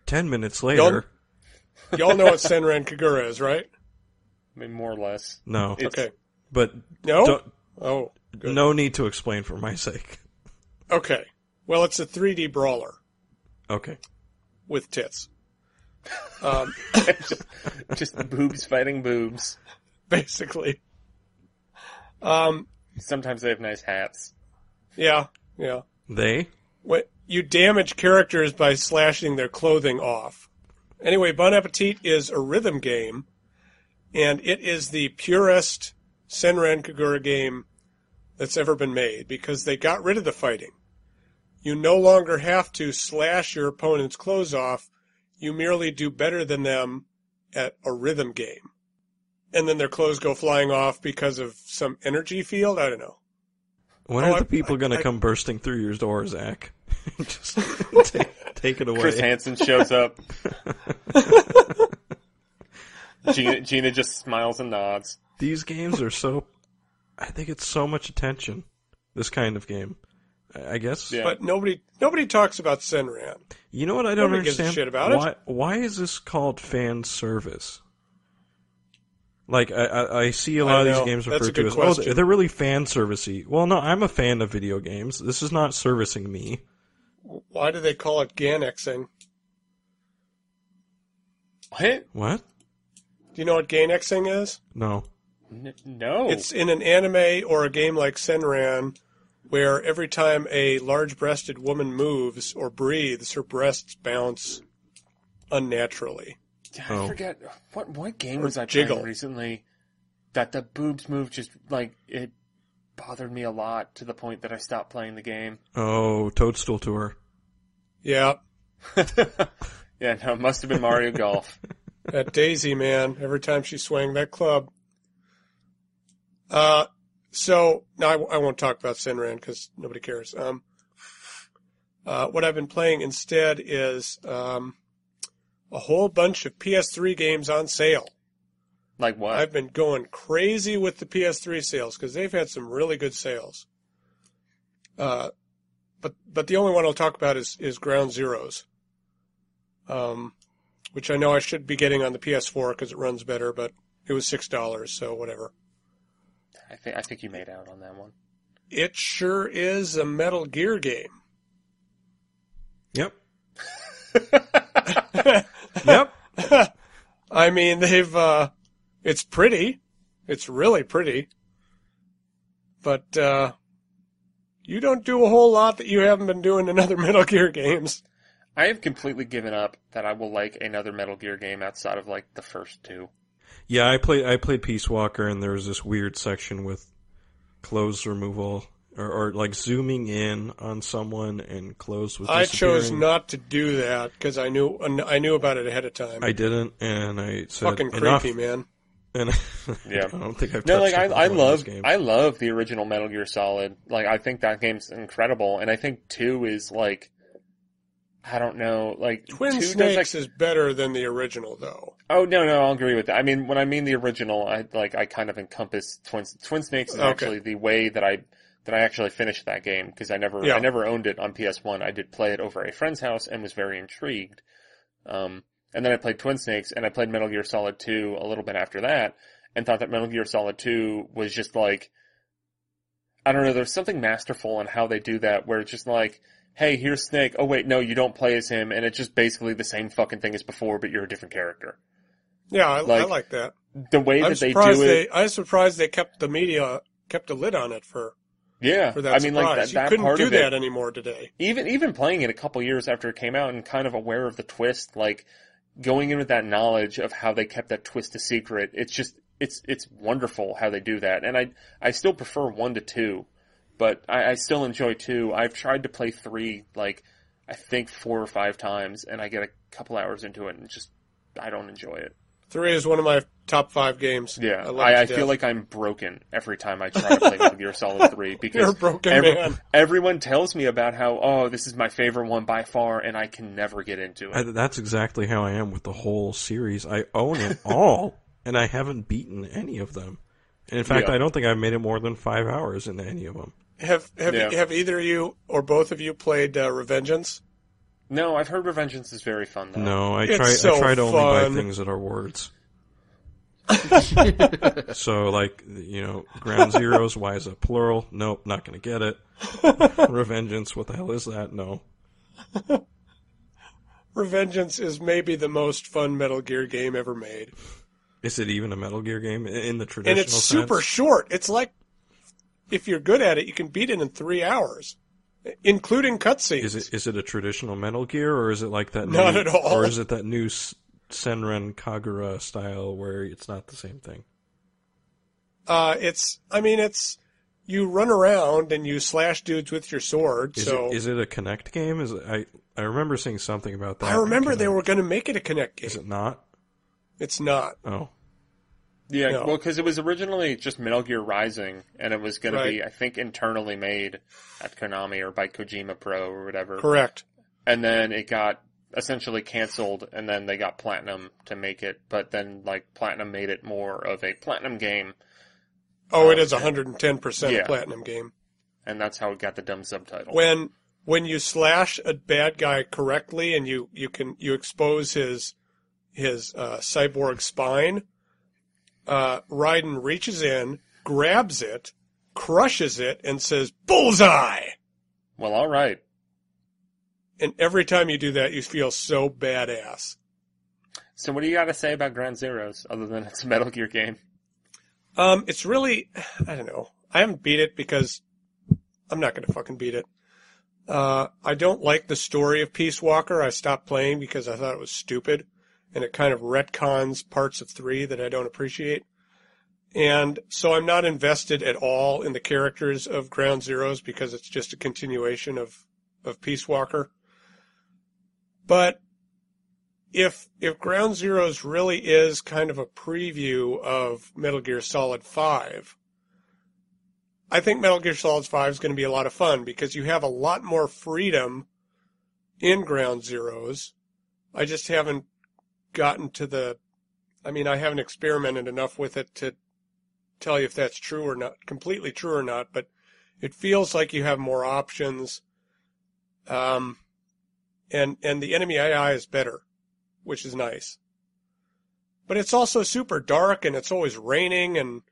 Ten minutes later. Y'all know what Senran Kagura is, right? I mean, more or less. No. It's- Okay. But No? Oh, good. no need to explain for my sake. Okay. Well, it's a 3D brawler Okay. with tits. Um, just, just boobs fighting boobs. basically. Um, Sometimes they have nice hats. yeah, yeah. They? What you damage characters by slashing their clothing off. Anyway, Bon Appetit is a rhythm game, and it is the purest Senran Kagura game that's ever been made because they got rid of the fighting. You no longer have to slash your opponent's clothes off. You merely do better than them at a rhythm game. And then their clothes go flying off because of some energy field. I don't know. When Oh, are the people going to come bursting through your door, Zach? Just take, take it away. Chris Hansen shows up. Gina, Gina just smiles and nods. These games are so. I think it's so much attention. This kind of game. I I guess. Yeah. But nobody nobody talks about Senran. You know what I don't Nobody gives a understand? shit about it. why, Why is this called fan service? Like I, I, I see a lot of these games That's referred to good as oh question. they're really fan servicey. Well, no, I'm a fan of video games. This is not servicing me. Why do they call it Gainaxing? What? What? Do you know what Gainaxing is? No. N- no. It's in an anime or a game like Senran, where every time a large-breasted woman moves or breathes, her breasts bounce unnaturally. I Oh. forget what what game Or was I jiggle. playing recently that the boobs move just like it bothered me a lot to the point that I stopped playing the game. Oh, Toadstool Tour. Yeah, yeah, no, it must have been Mario Golf. that Daisy man. Every time she swang that club. Uh, so now I, I won't talk about Senran because nobody cares. Um, uh, what I've been playing instead is um, a whole bunch of PS3 games on sale. Like what? I've been going crazy with the PS3 sales because they've had some really good sales. Uh, but but the only one I'll talk about is is Ground Zeroes, um, which I know I should be getting on the PS4 because it runs better, but it was six dollars, so whatever. I think I think you made out on that one. It sure is a Metal Gear game. Yep. Yep. I mean, they've uh, it's pretty, it's really pretty, but uh, you don't do a whole lot that you haven't been doing in other Metal Gear games. I have completely given up that I will like another Metal Gear game outside of like the first two. Yeah, I played I played Peace Walker, and there was this weird section with clothes removal or, or like zooming in on someone and clothes was I chose not to do that because I knew I knew about it ahead of time. I didn't, and I said Fucking enough. creepy, man. And Yeah. I don't think I've No, like I, I love. I love the original Metal Gear Solid. Like I think that game's incredible, and I think two is like I don't know, like Twin two does, Snakes like, is better than the original, though. Oh no, no, I'll agree with that. I mean, when I mean the original, I like I kind of encompass Twin Twin Snakes is Okay. actually the way that I that I actually finished that game because I never Yeah. I never owned it on PS One. I did play it over a friend's house and was very intrigued. Um, and then I played Twin Snakes and I played Metal Gear Solid Two a little bit after that, and thought that Metal Gear Solid Two was just like I don't know. There's something masterful in how they do that, where it's just like. Hey, here's Snake. Oh wait, no, you don't play as him, and it's just basically the same fucking thing as before, but you're a different character. Yeah, I I Like, like that. The way I'm that they surprised do they, it, I'm surprised they kept the media kept a lid on it for Yeah, for that I mean, surprise. like that, you couldn't part do of it, that anymore today. even even playing it a couple years after it came out and kind of aware of the twist, like going in with that knowledge of how they kept that twist a secret. It's just it's it's wonderful how they do that, and I I still prefer one to two, but I, I still enjoy two. I've tried to play three like I think four or five times, and I get a couple hours into it and just I don't enjoy it. Three is one of my top five games. Yeah, love it I, I feel like I'm broken every time I try to play Metal Gear Solid Three because You're a broken every- man. everyone tells me about how oh this is my favorite one by far, and I can never get into it. I, that's exactly how I am with the whole series. I own it all, and I haven't beaten any of them. And in fact, Yeah. I don't think I've made it more than five hours into any of them. Have have Yeah. have either of you or both of you played uh, Revengeance? No, I've heard Revengeance is very fun though. No, I try. so I try to only buy things that are words. so, like you know, Ground Zeroes. Why is it plural? Nope, not going to get it. Revengeance. What the hell is that? No. Revengeance is maybe the most fun Metal Gear game ever made, Is it even a Metal Gear game in- in the traditional and it's super short. It's like if you're good at it, you can beat it in three hours, including cutscenes. Is it is it a traditional Metal Gear or is it like that? Not new, at all. Or is it that new Senran Kagura style where it's not the same thing? Uh, it's. I mean, it's. You run around and you slash dudes with your sword. Is so it is it a Kinect game? Is it, I I remember seeing something about that. I remember they were going to make it a Kinect game. Is it not? It's not. Oh, Yeah, No. well, because it was originally just Metal Gear Rising, and it was going to be, I think, internally made at Konami or by Kojima Pro or whatever. Correct. And then it got essentially canceled, and then they got Platinum to make it, but then like Platinum made it more of a Platinum game, Oh, it is a 110% Yeah. platinum game. and that's how it got the dumb subtitle. When when you slash a bad guy correctly and you you can you expose his his uh, cyborg spine, uh, Raiden reaches in, grabs it, crushes it, and says "Bullseye!" well, all right. And every time you do that, you feel so badass. So what do you got to say about Ground Zeroes, other than it's a Metal Gear game? Um, it's really, I don't know. I haven't beat it because I'm not going to fucking beat it. Uh, I don't like the story of Peace Walker. I stopped playing because I thought it was stupid and it kind of retcons parts of three that I don't appreciate. And so I'm not invested at all in the characters of Ground Zeroes because it's just a continuation of, of Peace Walker. But if if Ground Zeroes really is kind of a preview of Metal Gear Solid 5, I think Metal Gear Solid 5 is going to be a lot of fun because you have a lot more freedom in Ground Zeroes. I just haven't gotten to the I mean, I haven't experimented enough with it to tell you if that's true or not, completely true or not, but it feels like you have more options. Um, and, and the enemy AI is better, which is nice. But it's also super dark and it's always raining and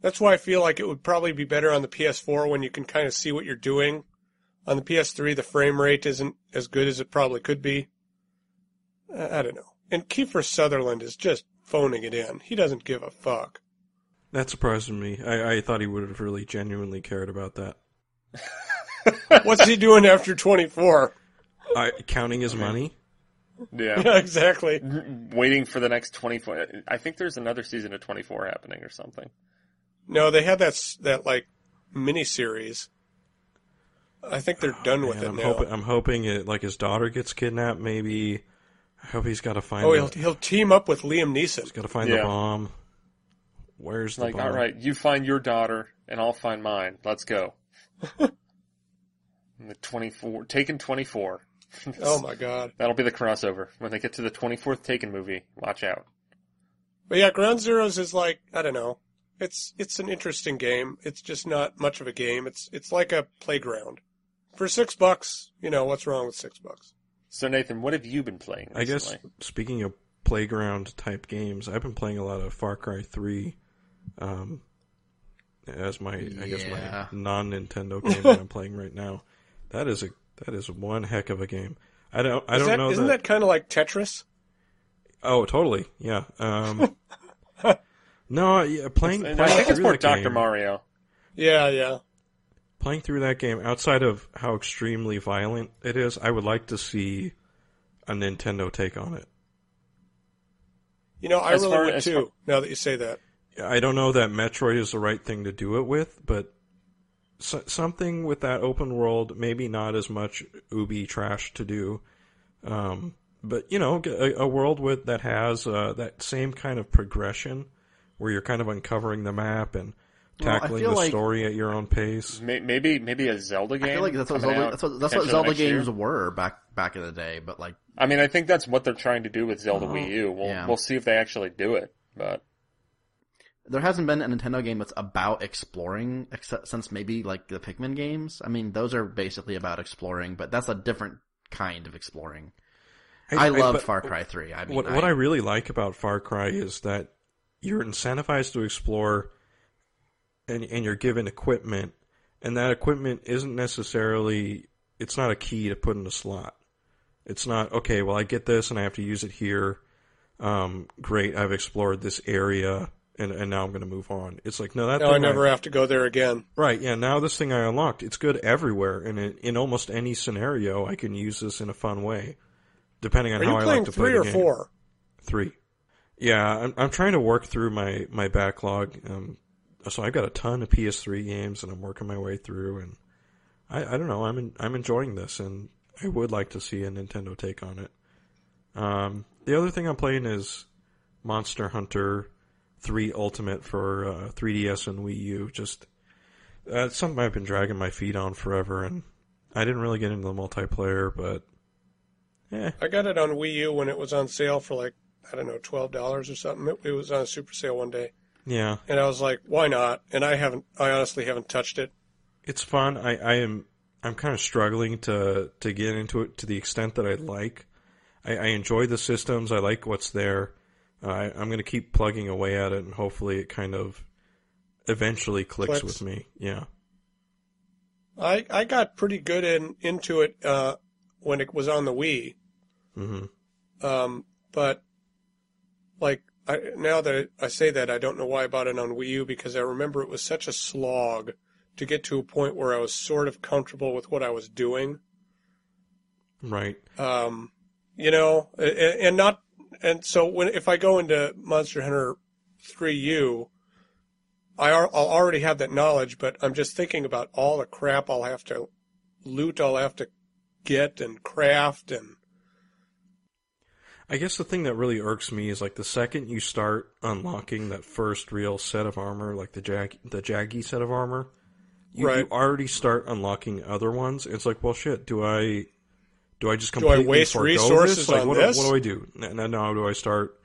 that's why I feel like it would probably be better on the PS4 when you can kind of see what you're doing. On the PS3, the frame rate isn't as good as it probably could be. I I don't know. And Kiefer Sutherland is just phoning it in. He doesn't give a fuck. that surprised me. I, I thought he would have really genuinely cared about that. What's he doing after 24? I, counting his money. Yeah. Yeah, exactly. Waiting for the next 24. I think there's another season of 24 happening or something. No, they had that that like mini series. I think they're done with Man, it I'm now. hoping. I'm hoping it like his daughter gets kidnapped. Maybe. I hope he's got to find. oh, the, he'll he'll team up with Liam Neeson. He's got to find Yeah. the bomb. Where's the Like, bomb? all right, you find your daughter, and I'll find mine. Let's go. The 24, Taken 24. Oh my god. That'll be the crossover. When they get to the 24th Taken movie, watch out. But yeah, Ground Zeroes is like I don't know. It's it's an interesting game. It's just not much of a game. It's it's like a playground. For six bucks, you know what's wrong with six bucks? So, Nathan, what have you been playing I guess speaking of playground type games, I've been playing a lot of Far Cry Three, um, as my I guess my non Nintendo game that I'm playing right now. That is a that is one heck of a game. I don't I Is don't that, know isn't that kind of like Tetris? Oh, totally. Yeah. Um, no, yeah, playing. And playing I think it's through more Dr. Mario. Yeah, yeah. Playing through that game, outside of how extremely violent it is, I would like to see a Nintendo take on it. You know, I As really far- would too. far- now that you say that. I don't know that Metroid is the right thing to do it with, but so, something with that open world, maybe not as much Ubi trash to do, um, but you know, a, a world with that has uh, that same kind of progression where you're kind of uncovering the map and Well, I tackling feel the like- story at your own pace. Maybe maybe a Zelda game. I feel like that's what Zelda, out that's what, that's what Zelda next year. games were back back in the day. But like, I mean, I think that's what they're trying to do with Zelda Oh, Wii U. We'll yeah. we'll see if they actually do it. But there hasn't been a Nintendo game that's about exploring, except since maybe like the Pikmin games. I mean, those are basically about exploring, but that's a different kind of exploring. I, love but Far Cry Three. I mean, what what I really like about Far Cry is that you're incentivized to explore, and and you're given equipment, and that equipment isn't necessarily it's not a key to put in a slot. It's not okay. Well, I get this, and I have to use it here. Um, great, I've explored this area, and and now I'm going to move on. It's like no, that Now I never have to go there again. Right, yeah, now this thing I unlocked, it's good everywhere, and in, in almost any scenario, I can use this in a fun way, depending on Are how I like to play three or game. four? Three. Yeah, I'm, I'm trying to work through my, my backlog. Um, so I've got a ton of PS3 games, and I'm working my way through, and I, I don't know, I'm in, I'm enjoying this, and I would like to see a Nintendo take on it. Um, the other thing I'm playing is Monster Hunter 3 Ultimate for uh, 3DS and Wii U. Just uh, something I've been dragging my feet on forever, and I didn't really get into the multiplayer, but eh, I got it on Wii U when it was on sale for like I don't know twelve dollars or something. It, it was on a super sale one day, yeah, and I was like, why not? And I haven't. I honestly haven't touched it. it's fun. I, I am I'm kind of struggling to to get into it to the extent that I'd like. I, I enjoy the systems. I like what's there. Uh, I, I'm going to keep plugging away at it, and hopefully, it kind of eventually clicks, Clicks. with me. Yeah. I I got pretty good in into it uh, when it was on the Wii. hmm Um, but like I, now that I say that, I don't know why I bought it on Wii U because I remember it was such a slog to get to a point where I was sort of comfortable with what I was doing. Right. Um, you know, and, and not and so when if I go into Monster Hunter 3U, I are, I'll already have that knowledge, but I'm just thinking about all the crap I'll have to loot, I'll have to get and craft and I guess the thing that really irks me is like the second you start unlocking that first real set of armor, like the jag the Jaggi set of armor, you, Right. you already start unlocking other ones. It's like, well, shit. Do I do I just Do I completely waste resources this? Like, on what, this? Do, what do I do? Now, now do I start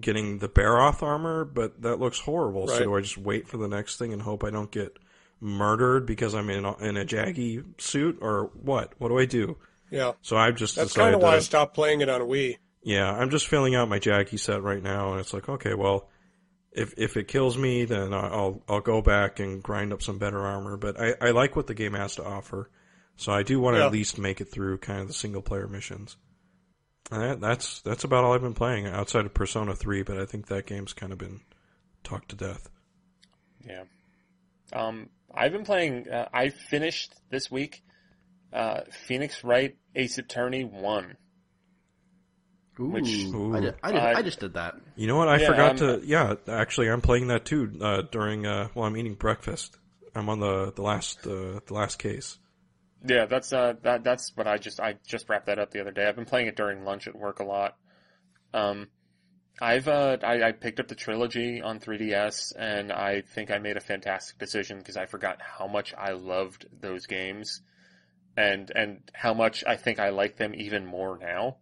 getting the Barroth armor? But that looks horrible. So do I just wait for the next thing and hope I don't get murdered because I'm in a, in a Jaggi suit or what? What do I do? yeah. So I've just That's kind of why I stopped playing it on Wii. Yeah, I'm just filling out my Jaggi set right now, and it's like, okay, well, if if it kills me, then I'll I'll go back and grind up some better armor. But I, I like what the game has to offer, so I do want to Yeah. at least make it through kind of the single player missions. And that, that's that's about all I've been playing outside of Persona Three, but I think that game's kind of been talked to death. Yeah. Um, I've been playing. Uh, I finished this week. Uh, Phoenix Wright Ace Attorney one. Ooh, Which- I, did, I, did, I- I just did that. You know what? I Yeah, forgot um, to. Yeah, actually, I'm playing that too uh, during uh, while I'm eating breakfast. I'm on the the last uh, the last case. Yeah, that's uh that that's what I just I just wrapped that up the other day. I've been playing it during lunch at work a lot. Um, I've uh I, I picked up the trilogy on 3DS and I think I made a fantastic decision because I forgot how much I loved those games, and and how much I think I like them even more now.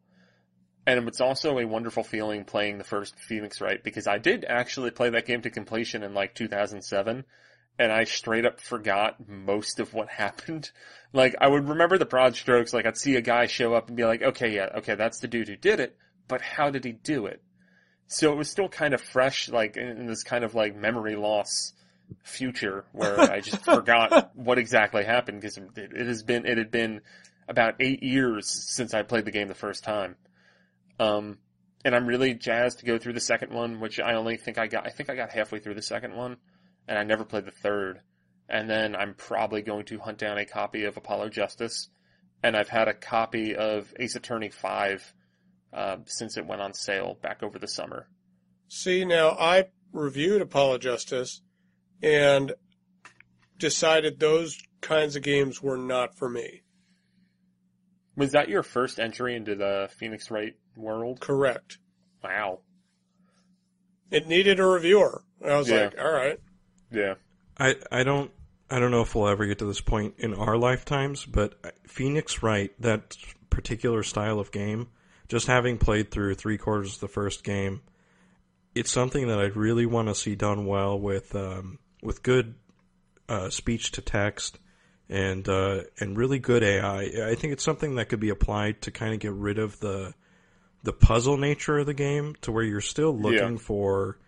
And it's also a wonderful feeling playing the first Phoenix Wright because I did actually play that game to completion in like 2007 and I straight up forgot most of what happened. Like, I would remember the broad strokes, like I'd see a guy show up and be like, okay, yeah, okay, that's the dude who did it, but how did he do it? So it was still kind of fresh, like, in, this kind of like memory loss future where I just forgot what exactly happened because it, it has been, it had been about eight years since I played the game the first time. Um, and I'm really jazzed to go through the second one, which I only think I got, I think I got halfway through the second one and I never played the third. and then I'm probably going to hunt down a copy of Apollo Justice, and I've had a copy of Ace Attorney Five uh, since it went on sale back over the summer. See, now I reviewed Apollo Justice and decided those kinds of games were not for me. Was that your first entry into the Phoenix Wright world? Correct. Wow. It needed a reviewer. I was Yeah. like, all right. Yeah. I I don't I don't know if we'll ever get to this point in our lifetimes, but Phoenix Wright, that particular style of game, just having played through three quarters of the first game, it's something that I'd really want to see done well with um, with good uh, speech to text and uh, and really good AI. I think it's something that could be applied to kind of get rid of the the puzzle nature of the game to where you're still looking Yeah. for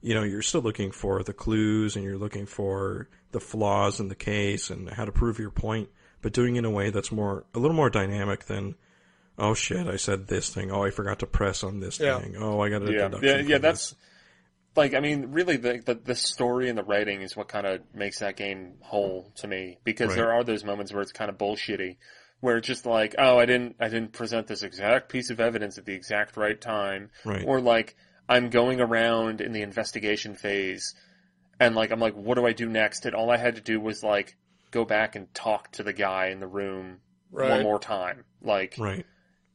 you know, you're still looking for the clues and you're looking for the flaws in the case and how to prove your point, but doing it in a way that's more, a little more dynamic than, oh shit, I said this thing. Oh, I forgot to press on this Yeah. thing. Oh, I got a Yeah. Yeah. Yeah. That's this. like, I mean, really, the, the the story and the writing is what kind of makes that game whole to me because Right. there are those moments where it's kind of bullshitty, where it's just like, oh, I didn't, I didn't present this exact piece of evidence at the exact right time, right. or like I'm going around in the investigation phase, and like I'm like, what do I do next? And all I had to do was like go back and talk to the guy in the room one more time, like right.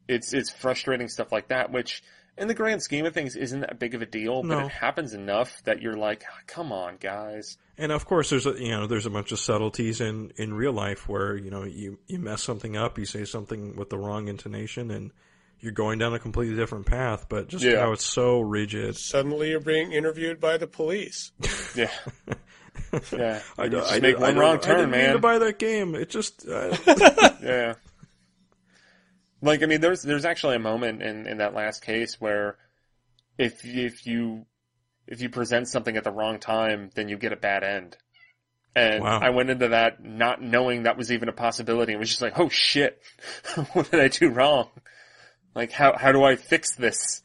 it's it's frustrating stuff like that, which in the grand scheme of things isn't that big of a deal, but it happens enough that you're like, "Ah, come on, guys. And of course, there's a you know there's a bunch of subtleties in in real life where you know you you mess something up, you say something with the wrong intonation, and you're going down a completely different path. But just Yeah. how it's so rigid. Suddenly you're being interviewed by the police. Yeah, yeah. I You don't, just I make don't- one I don't- wrong I turn, didn't mean to buy that game. It just uh, yeah. Like I mean, there's there's actually a moment in in that last case where if if you if you present something at the wrong time, then you get a bad end. And Wow. I went into that not knowing that was even a possibility, and was just like, "Oh shit, what did I do wrong? Like, how how do I fix this?"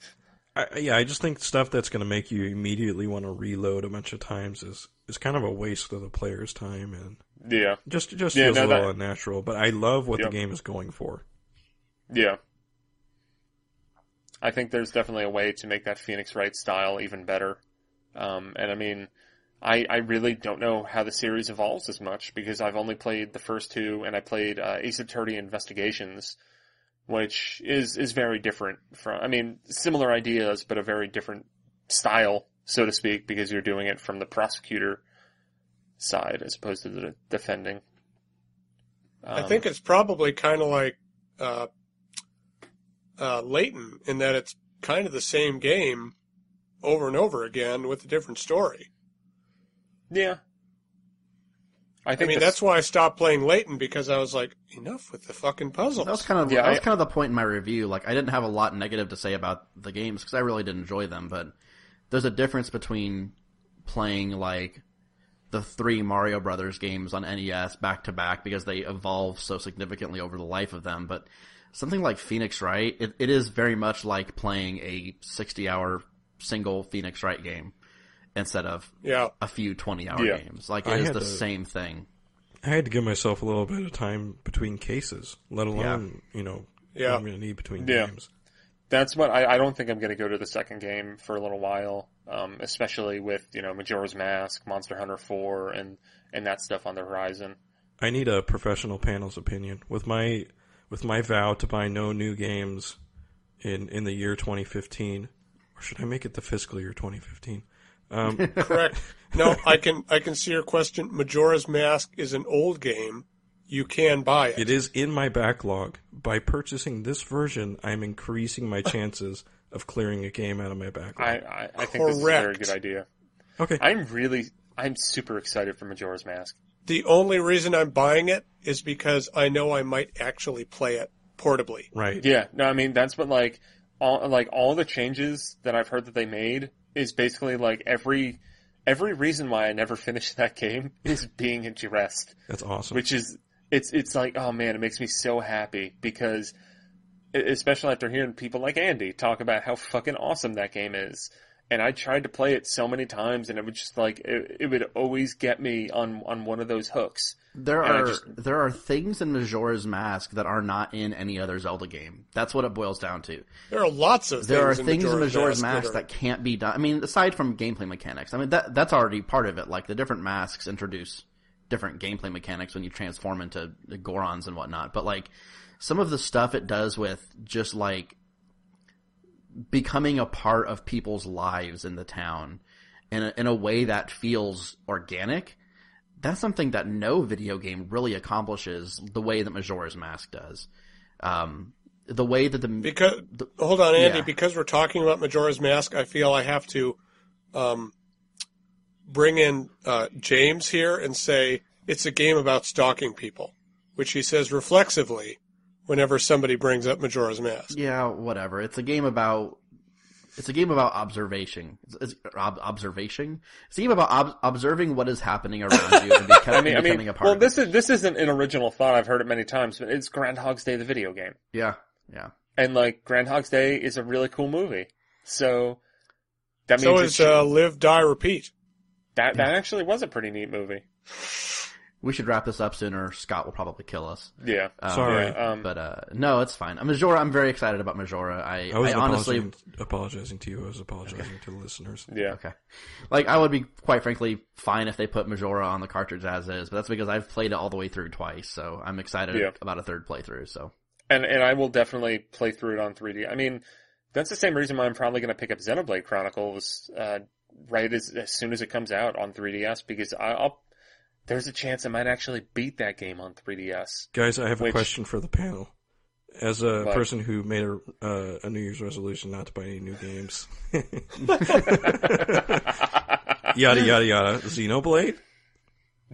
I, yeah, I just think stuff that's going to make you immediately want to reload a bunch of times is is kind of a waste of the player's time and Yeah, just just Yeah, feels no, a little that- unnatural. But I love what Yep. the game is going for. yeah. I think there's definitely a way to make that Phoenix Wright style even better. Um, and I mean, I, I really don't know how the series evolves as much because I've only played the first two and I played uh, Ace Attorney Investigations, which is, is very different from, I mean, similar ideas, but a very different style, so to speak, because you're doing it from the prosecutor side as opposed to the defending. I Um, think it's probably kind of like uh, uh, Layton in that it's kind of the same game over and over again with a different story. Yeah. I I mean, the- that's why I stopped playing Layton because I was like, enough with the fucking puzzles. That was kind of Yeah, that was I- kind of the point in my review. Like I didn't have a lot negative to say about the games because I really did enjoy them, but there's a difference between playing like the three Mario Brothers games on NES back to back because they evolve so significantly over the life of them. But something like Phoenix Wright, it, it is very much like playing a 60 hour single Phoenix Wright game instead of yeah. a few 20 hour Yeah. games. Like I it is the to- same thing. I had to give myself a little bit of time between cases, let alone you know Yeah. what I'm going to need between Yeah. games. that's what I, I don't think I'm going to go to the second game for a little while, um, especially with you know Majora's Mask, Monster Hunter 4, and and that stuff on the horizon. I need a professional panel's opinion with my with my vow to buy no new games in in the year 2015, or should I make it the fiscal year 2015? Um, Correct. No, I can I can see your question. Majora's Mask is an old game. You can buy it. it is in my backlog. By purchasing this version, I'm increasing my chances of clearing a game out of my backlog. I I, I think this is a very good idea. okay, I'm really I'm super excited for Majora's Mask. The only reason I'm buying it is because I know I might actually play it portably. right. Yeah, no, I mean that's what like all like all the changes that I've heard that they made is basically like every every reason why I never finished that game is being addressed. That's awesome. which is it's it's like oh man, it makes me so happy because especially after hearing people like Andy talk about how fucking awesome that game is, and I tried to play it so many times, and it would just like it, it would always get me on on one of those hooks. There And are just- there are things in Majora's Mask that are not in any other Zelda game. That's what it boils down to. There are lots of There are things things in Majora's Mask Mask are- that can't be done. I mean, aside from gameplay mechanics, I mean that that's already part of it. Like the different masks introduce different gameplay mechanics when you transform into the Gorons and whatnot. But like some of the stuff it does with just like becoming a part of people's lives in the town in a, in a way that feels organic. That's something that no video game really accomplishes the way that Majora's Mask does. Um, the way that the Because the- hold on, Andy. Yeah. Because we're talking about Majora's Mask, I feel I have to um, bring in uh, James here and say it's a game about stalking people, which he says reflexively whenever somebody brings up Majora's Mask. Yeah, whatever. It's a game about. It's a game about observation. It's, it's ob- observation. It's a game about ob- observing what is happening around you and, beca- I mean, I becoming mean, a part. well, of this it. is this isn't an original thought. I've heard it many times, but it's Groundhog's Day, the video game, yeah, yeah. and like Groundhog's Day is a really cool movie. So that So means is it should- uh, Live, Die, Repeat. that that actually was a pretty neat movie. We should wrap this up sooner. Scott will probably kill us. Yeah, Um, Sorry. yeah, um, but uh, no, it's fine. Majora, I'm very excited about Majora. I, I was I honestly, apologizing, apologizing to you. I was apologizing to the listeners. yeah. okay, like I would be quite frankly fine if they put Majora on the cartridge as is, but that's because I've played it all the way through twice, so I'm excited Yeah. about a third playthrough. So and and I will definitely play through it on 3D. I mean, that's the same reason why I'm probably going to pick up Xenoblade Chronicles uh, right as as soon as it comes out on 3DS because I, I'll there's a chance I might actually beat that game on 3DS. Guys, I have a question for the panel. As a What? person who made a uh, a New Year's resolution not to buy any new games, yada yada yada. Xenoblade,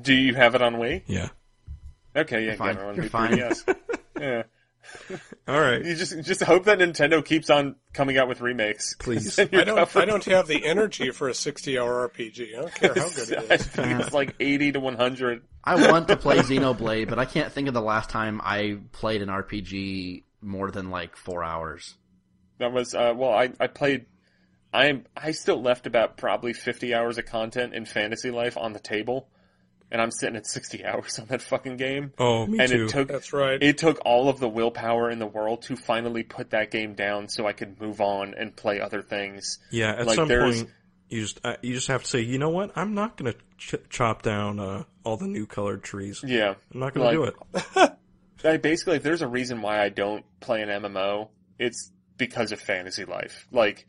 Do you have it on Wii? yeah. Okay, yeah, fine. get it on You're fine. 3DS. yeah, All right, you just just hope that Nintendo keeps on coming out with remakes. Please. I don't. covered. I don't have the energy for a sixty-hour RPG. I don't care how good it I think it's like 80 to 100. I want to play Xenoblade, but I can't think of the last time I played an RPG more than like four hours. That was uh, well, I I played. I I still left about probably 50 hours of content in Fantasy Life on the table, and I'm sitting at 60 hours on that fucking game. Oh, me and too. it took That's right. it took all of the willpower in the world to finally put that game down so I could move on and play other things. yeah, at like, some there's- point, you just uh, you just have to say, you know what? I'm not gonna ch- chop down uh, all the new colored trees. Yeah, I'm not gonna do it. I basically if there's a reason why I don't play an MMO, it's because of Fantasy Life. Like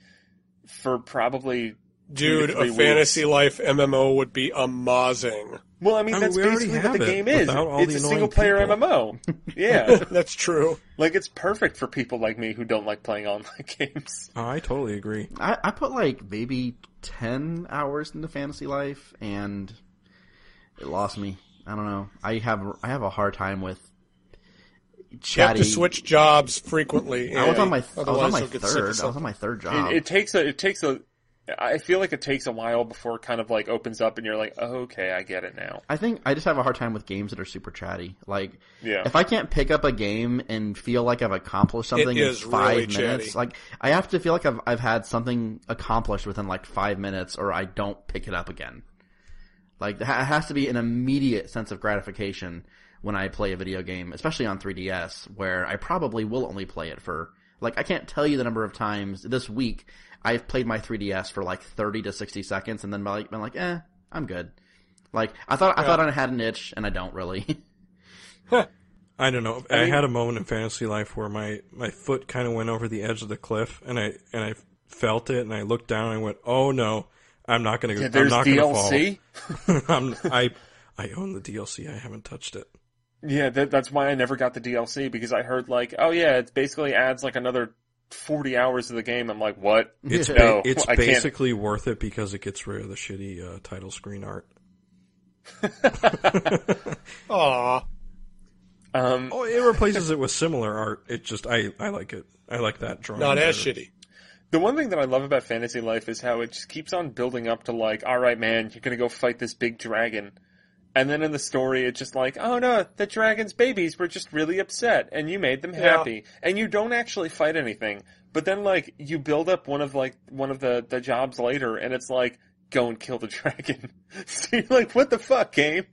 for probably Dude, two to a weeks. fantasy life MMO would be amazing. Well, I mean, I mean, that's we basically what the it game is. It's a single player people. MMO. Yeah. That's true. like it's perfect for people like me who don't like playing online games. Oh, I totally agree. I, I put like maybe ten hours into Fantasy Life, and it lost me. I don't know. I have I have a hard time with You have to switch jobs frequently. I was on my I was on my you'll get sick of third. I was on my third It, job. it takes a it takes a I feel like it takes a while before it kind of like opens up and you're like, oh, okay, I get it now. I think I just have a hard time with games that are super chatty. Like, Yeah. if I can't pick up a game and feel like I've accomplished something in five really minutes, chatty. like I have to feel like I've I've had something accomplished within like five minutes, or I don't pick it up again. Like it has to be an immediate sense of gratification when I play a video game, especially on 3DS, where I probably will only play it for like I can't tell you the number of times this week I've played my 3DS for like 30 to 60 seconds, and then been like, been like eh, I'm good. Like I thought I thought I had an itch, and I don't really. I don't know. I I, had a moment in fantasy life where my, my foot kind of went over the edge of the cliff, and I and I felt it, and I looked down, and I went, "Oh no, I'm not gonna. Yeah, I'm there's not gonna DLC. fall." I'm, I I own the DLC. I haven't touched it. Yeah, that, that's why I never got the DLC because I heard like, oh yeah, it basically adds like another forty hours of the game. I'm like, what? It's ba- No, it's I can't. basically worth it because it gets rid of the shitty uh, title screen art. Aw. Um, Oh, it replaces it with similar art. It just I I like it. I like that drawing. Not as better. shitty. The one thing that I love about Fantasy Life is how it just keeps on building up to like, all right, man, you're gonna go fight this big dragon, and then in the story, it's just like, oh no, the dragon's babies were just really upset, and you made them Yeah. happy, and you don't actually fight anything, But then like you build up one of like one of the the jobs later, and it's like go and kill the dragon. so you're like, what the fuck, game?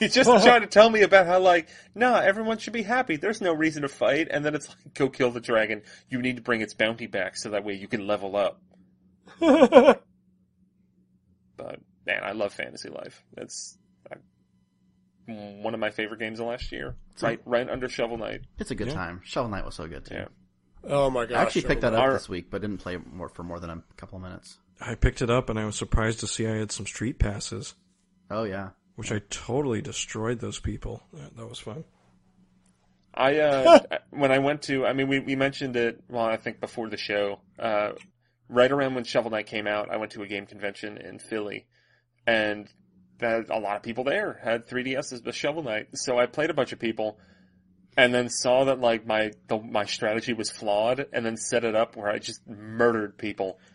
You just trying to tell me about how like, nah, everyone should be happy. There's no reason to fight, and then it's like, go kill the dragon. You need to bring its bounty back so that way you can level up. But man, I love Fantasy Life. It's I, one of my favorite games of last year. Right, right under Shovel Knight. It's a good Yeah. time. Shovel Knight was so good too. Yeah. oh my gosh! I actually picked that up Our- this week, but didn't play more for more than a couple of minutes. I picked it up and I was surprised to see I had some street passes, Oh yeah, which I totally destroyed those people. That, that was fun. I uh, when I went to, I mean, we we mentioned it. Well, I think before the show, uh, right around when Shovel Knight came out, I went to a game convention in Philly, and that a lot of people there had 3DSs with Shovel Knight. So I played a bunch of people, and then saw that like my the, my strategy was flawed, and then set it up where I just murdered people.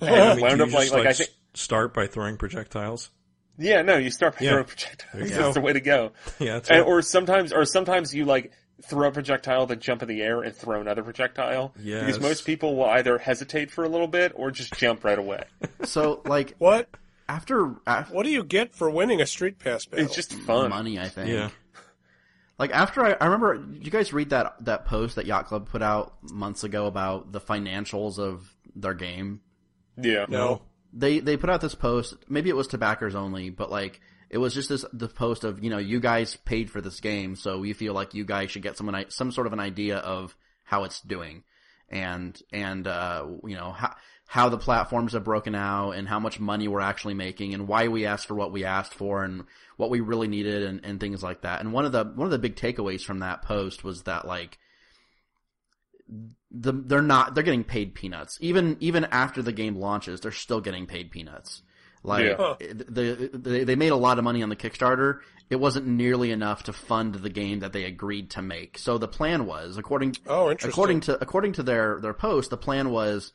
And I mean, wound do up you like just, like I s- think start by throwing projectiles. yeah no you start by Yeah. throwing projectiles. There you That's the way to go. yeah, that's And, or sometimes, or sometimes you like throw a projectile, then jump in the air and throw another projectile. Yes. Because most people will either hesitate for a little bit or just jump right away. so like What? After, after What do you get for winning a street pass battle? It's just fun. money, I think. yeah. Like after I, I remember, you guys read that that post that Yacht Club put out months ago about the financials of their game? Yeah. No. They they put out this post. Maybe it was to backers only, but like it was just this the post of you know you guys paid for this game, so we feel like you guys should get some some sort of an idea of how it's doing, and and uh, you know how how the platforms are broken out and how much money we're actually making and why we asked for what we asked for and what we really needed and, and things like that. And one of the one of the big takeaways from that post was that like the they're not they're getting paid peanuts even even after the game launches they're still getting paid peanuts like Yeah. Huh. the, the, they made a lot of money on the kickstarter it wasn't nearly enough to fund the game that they agreed to make so the plan was according Oh, interesting. according to according to their their post the plan was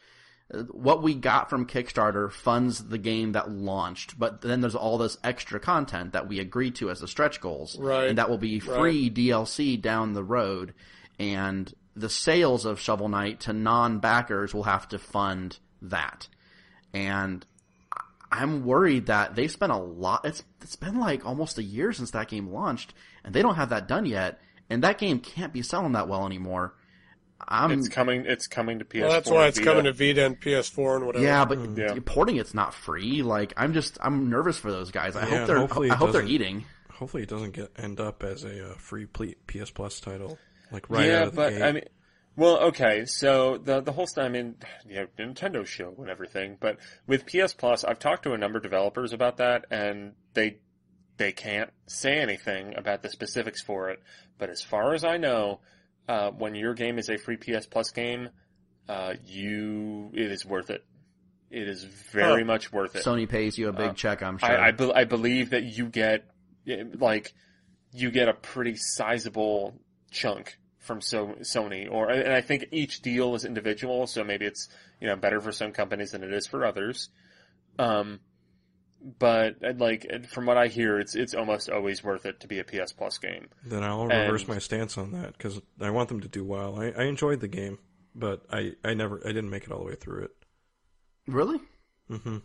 what we got from Kickstarter funds the game that launched, but then there's all this extra content that we agreed to as the stretch goals, Right. and that will be free DLC down the road, and the sales of Shovel Knight to non-backers will have to fund that, and I'm worried that they've spent a lot. It's it's been like almost a year since that game launched, and they don't have that done yet, and that game can't be selling that well anymore. I'm It's coming. It's coming to PS4. Well, that's why it's Vita. coming to Vita and PS4 and whatever. Yeah, but Yeah. porting it's not free. Like I'm just I'm nervous for those guys. I Yeah, hope they're hopefully I hope they're doesn't- eating. Hopefully, it doesn't get end up as a uh, free ple- PS Plus title, like right yeah, out of the but gate. I mean, well, okay. So the the whole st- I mean, you know, Nintendo show and everything, but with PS Plus, I've talked to a number of developers about that, and they they can't say anything about the specifics for it. But as far as I know, uh, when your game is a free PS Plus game, uh, you it is worth it. It is very Huh. much worth it. Sony pays you a big Uh, check. I'm sure. I I, be- I believe that you get eh, like you get a pretty sizable chunk from so Sony, or and I think each deal is individual, so maybe it's you know better for some companies than it is for others. Um, but like from what I hear, it's it's almost always worth it to be a PS Plus game. then I'll reverse and- my stance on that because I want them to do well. I, I enjoyed the game, but I, I never I didn't make it all the way through it. really? hmm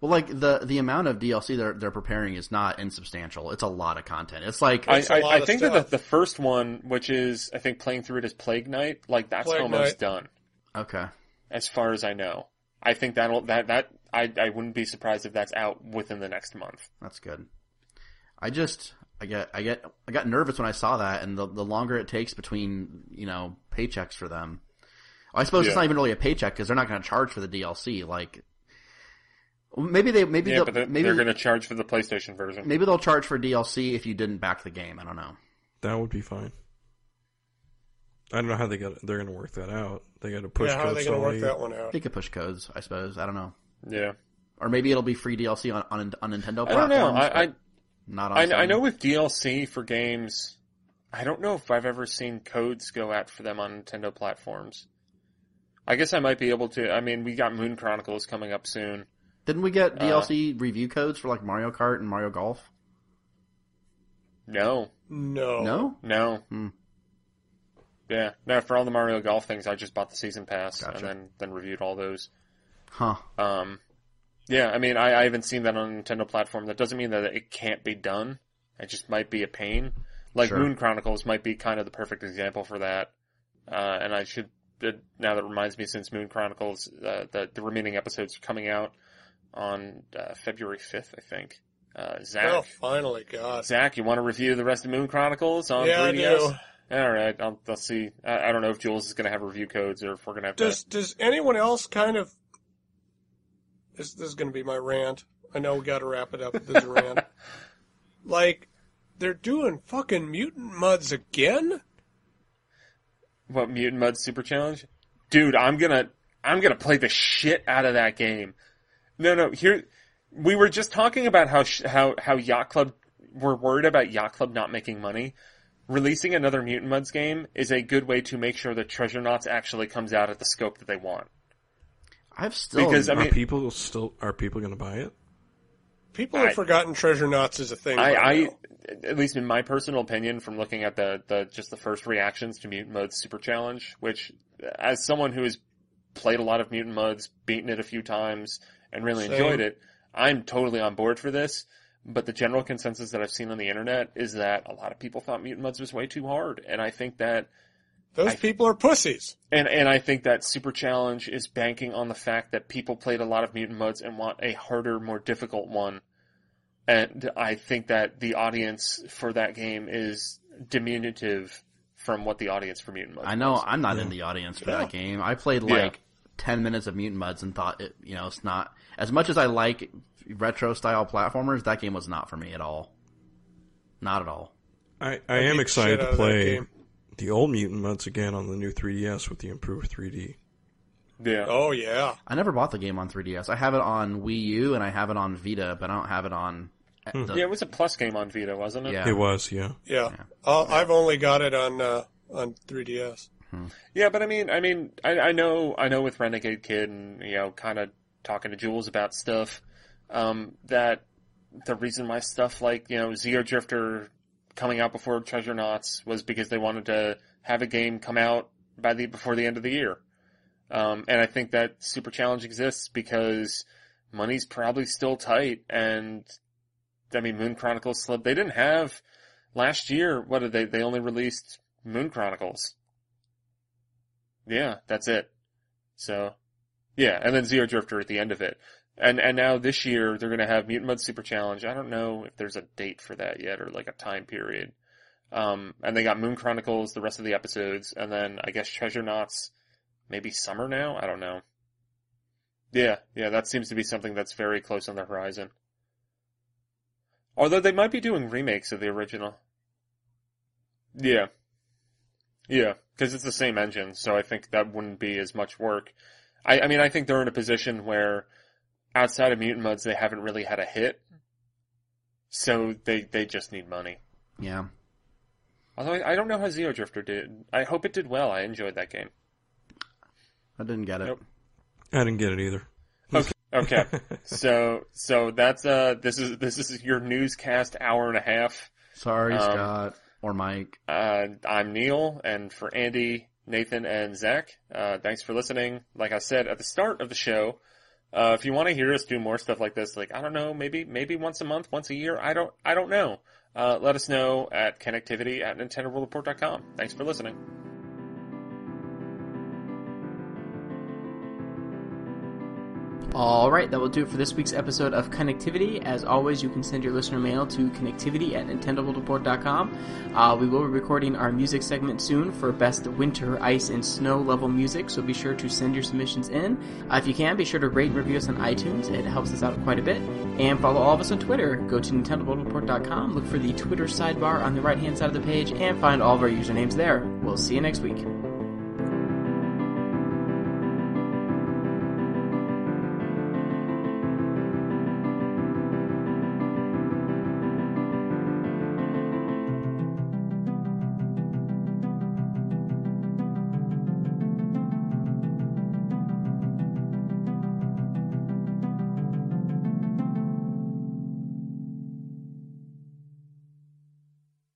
Well, like the the amount of DLC they're they're preparing is not insubstantial. It's a lot of content. It's like I, It's a I, lot I of think that the, the first one, which is I think playing through it as Plague Knight, like that's Plague almost Knight. done. okay. as far as I know. I think that'll that that I I wouldn't be surprised if that's out within the next month. That's good. I just I get I get I got nervous when I saw that, and the the longer it takes between you know paychecks for them. I suppose it's not even really a paycheck because they're not going to charge for the DLC. Like maybe they maybe Yeah, they'll, but they're, maybe they're going to charge for the PlayStation version. maybe they'll charge for DLC if you didn't back the game. I don't know. That would be fine. I don't know how they got. They're going to work that out. They got to push yeah, how are code they going to work that one out? They could push codes, I suppose. I don't know. Yeah, Or maybe it'll be free DLC on on, on Nintendo I don't know. I I, not on I, I know with DLC for games, I don't know if I've ever seen codes go out for them on Nintendo platforms. I guess I might be able to. I mean, we got Moon Chronicles coming up soon. Didn't we get Uh, DLC review codes for like Mario Kart and Mario Golf? No, No. No. no. Yeah. No. for all the Mario Golf things, I just bought the season pass Gotcha. and then then reviewed all those. Huh. Um, yeah, I mean, I, I haven't seen that on a Nintendo platform. That doesn't mean that it can't be done. It just might be a pain. Like Sure. Moon Chronicles might be kind of the perfect example for that. Uh, and I should uh, now that reminds me, since Moon Chronicles, uh, the the remaining episodes are coming out on uh, February fifth, I think. Uh, Zach, Oh, finally, God. Zach, you want to review the rest of Moon Chronicles on Yeah, I 3DS? do. All right, I'll, I'll see. I, I don't know if Jools is going to have review codes or if we're going to have Does does anyone else kind of? This this is going to be my rant. I know we got to wrap it up. with This rant. Like, they're doing fucking Mutant Mudds again. what Mutant Mudds Super Challenge, dude. I'm gonna I'm gonna play the shit out of that game. No, no. Here, we were just talking about how sh- how how Yacht Club we're worried about Yacht Club not making money. Releasing another Mutant Mudds game is a good way to make sure that Treasurenauts actually comes out at the scope that they want. I've still Because, I are mean- people still are people going to buy it? People have I- forgotten Treasurenauts is a thing. I, by I, at least in my personal opinion, from looking at the, the just the first reactions to Mutant Mudds Super Challenge, which, as someone who has played a lot of Mutant Mudds, beaten it a few times, and really Same. enjoyed it, I'm totally on board for this. But the general consensus that I've seen on the internet is that a lot of people thought Mutant Mudds was way too hard, and I think that Those I- people are pussies. and and I think that Super Challenge is banking on the fact that people played a lot of Mutant Mudds and want a harder, more difficult one. And I think that the audience for that game is diminutive from what the audience for Mutant Mudds. I know was. I'm not Yeah. in the audience for Yeah. that game. I played Yeah. like ten minutes of Mutant Mudds and thought it, you know, it's not as much as I like retro style platformers. That game was not for me at all. Not at all. I, I beat am excited to out of that play game. The old Mutant Mudds again on the new 3DS with the improved 3D. yeah. Oh yeah. I never bought the game on 3DS. I have it on Wii U and I have it on Vita, but I don't have it on. Hmm. the- yeah, it was a plus game on Vita, wasn't it? Yeah. It was, yeah. Yeah. Yeah. Uh, I've only got it on uh, on 3DS. Yeah, but I mean, I mean, I, I know, I know with Renegade Kid and you know, kind of talking to Jools about stuff, um, that the reason why stuff like you know Xeodrifter coming out before Treasurenauts was because they wanted to have a game come out by the before the end of the year, um, and I think that Super Challenge exists because money's probably still tight, and I mean, Moon Chronicles slipped. They didn't have last year. What did they? They only released Moon Chronicles. Yeah, that's it. So, yeah, and then Xeodrifter at the end of it. And and now this year they're going to have Mutant Mudds Super Challenge. I don't know if there's a date for that yet or like a time period. Um, and they got Moon Chronicles, the rest of the episodes, and then I guess Treasurenauts, maybe summer now. I don't know. Yeah, yeah, that seems to be something that's very close on the horizon. Although they might be doing remakes of the original. Yeah. Yeah, because it's the same engine, so I think that wouldn't be as much work. I, I mean, I think they're in a position where outside of Mutant Mudds, they haven't really had a hit, so they they just need money. Yeah. Although I, I don't know how Xeodrifter did. I hope it did well. I enjoyed that game. I didn't get it. Nope. I didn't get it either. Okay, okay. so so that's uh this is this is your Newcast hour and a half. Sorry, Um, Scott or Mike. Uh, I'm Neal, and for Andy, Nathan, and Zach, uh, thanks for listening. Like I said at the start of the show, uh, if you want to hear us do more stuff like this, like I don't know, maybe maybe once a month, once a year, I don't I don't know. Uh, let us know at connectivity at nintendoworldreport.com. Thanks for listening. All right, that will do it for this week's episode of Connectivity. As always, you can send your listener mail to connectivity at nintendoworldreport.com. Uh, we will be recording our music segment soon for best winter, ice, and snow level music, so be sure to send your submissions in. Uh, if you can, be sure to rate and review us on iTunes. It helps us out quite a bit. And follow all of us on Twitter. Go to nintendoworldreport.com, look for the Twitter sidebar on the right hand side of the page, and find all of our usernames there. We'll see you next week.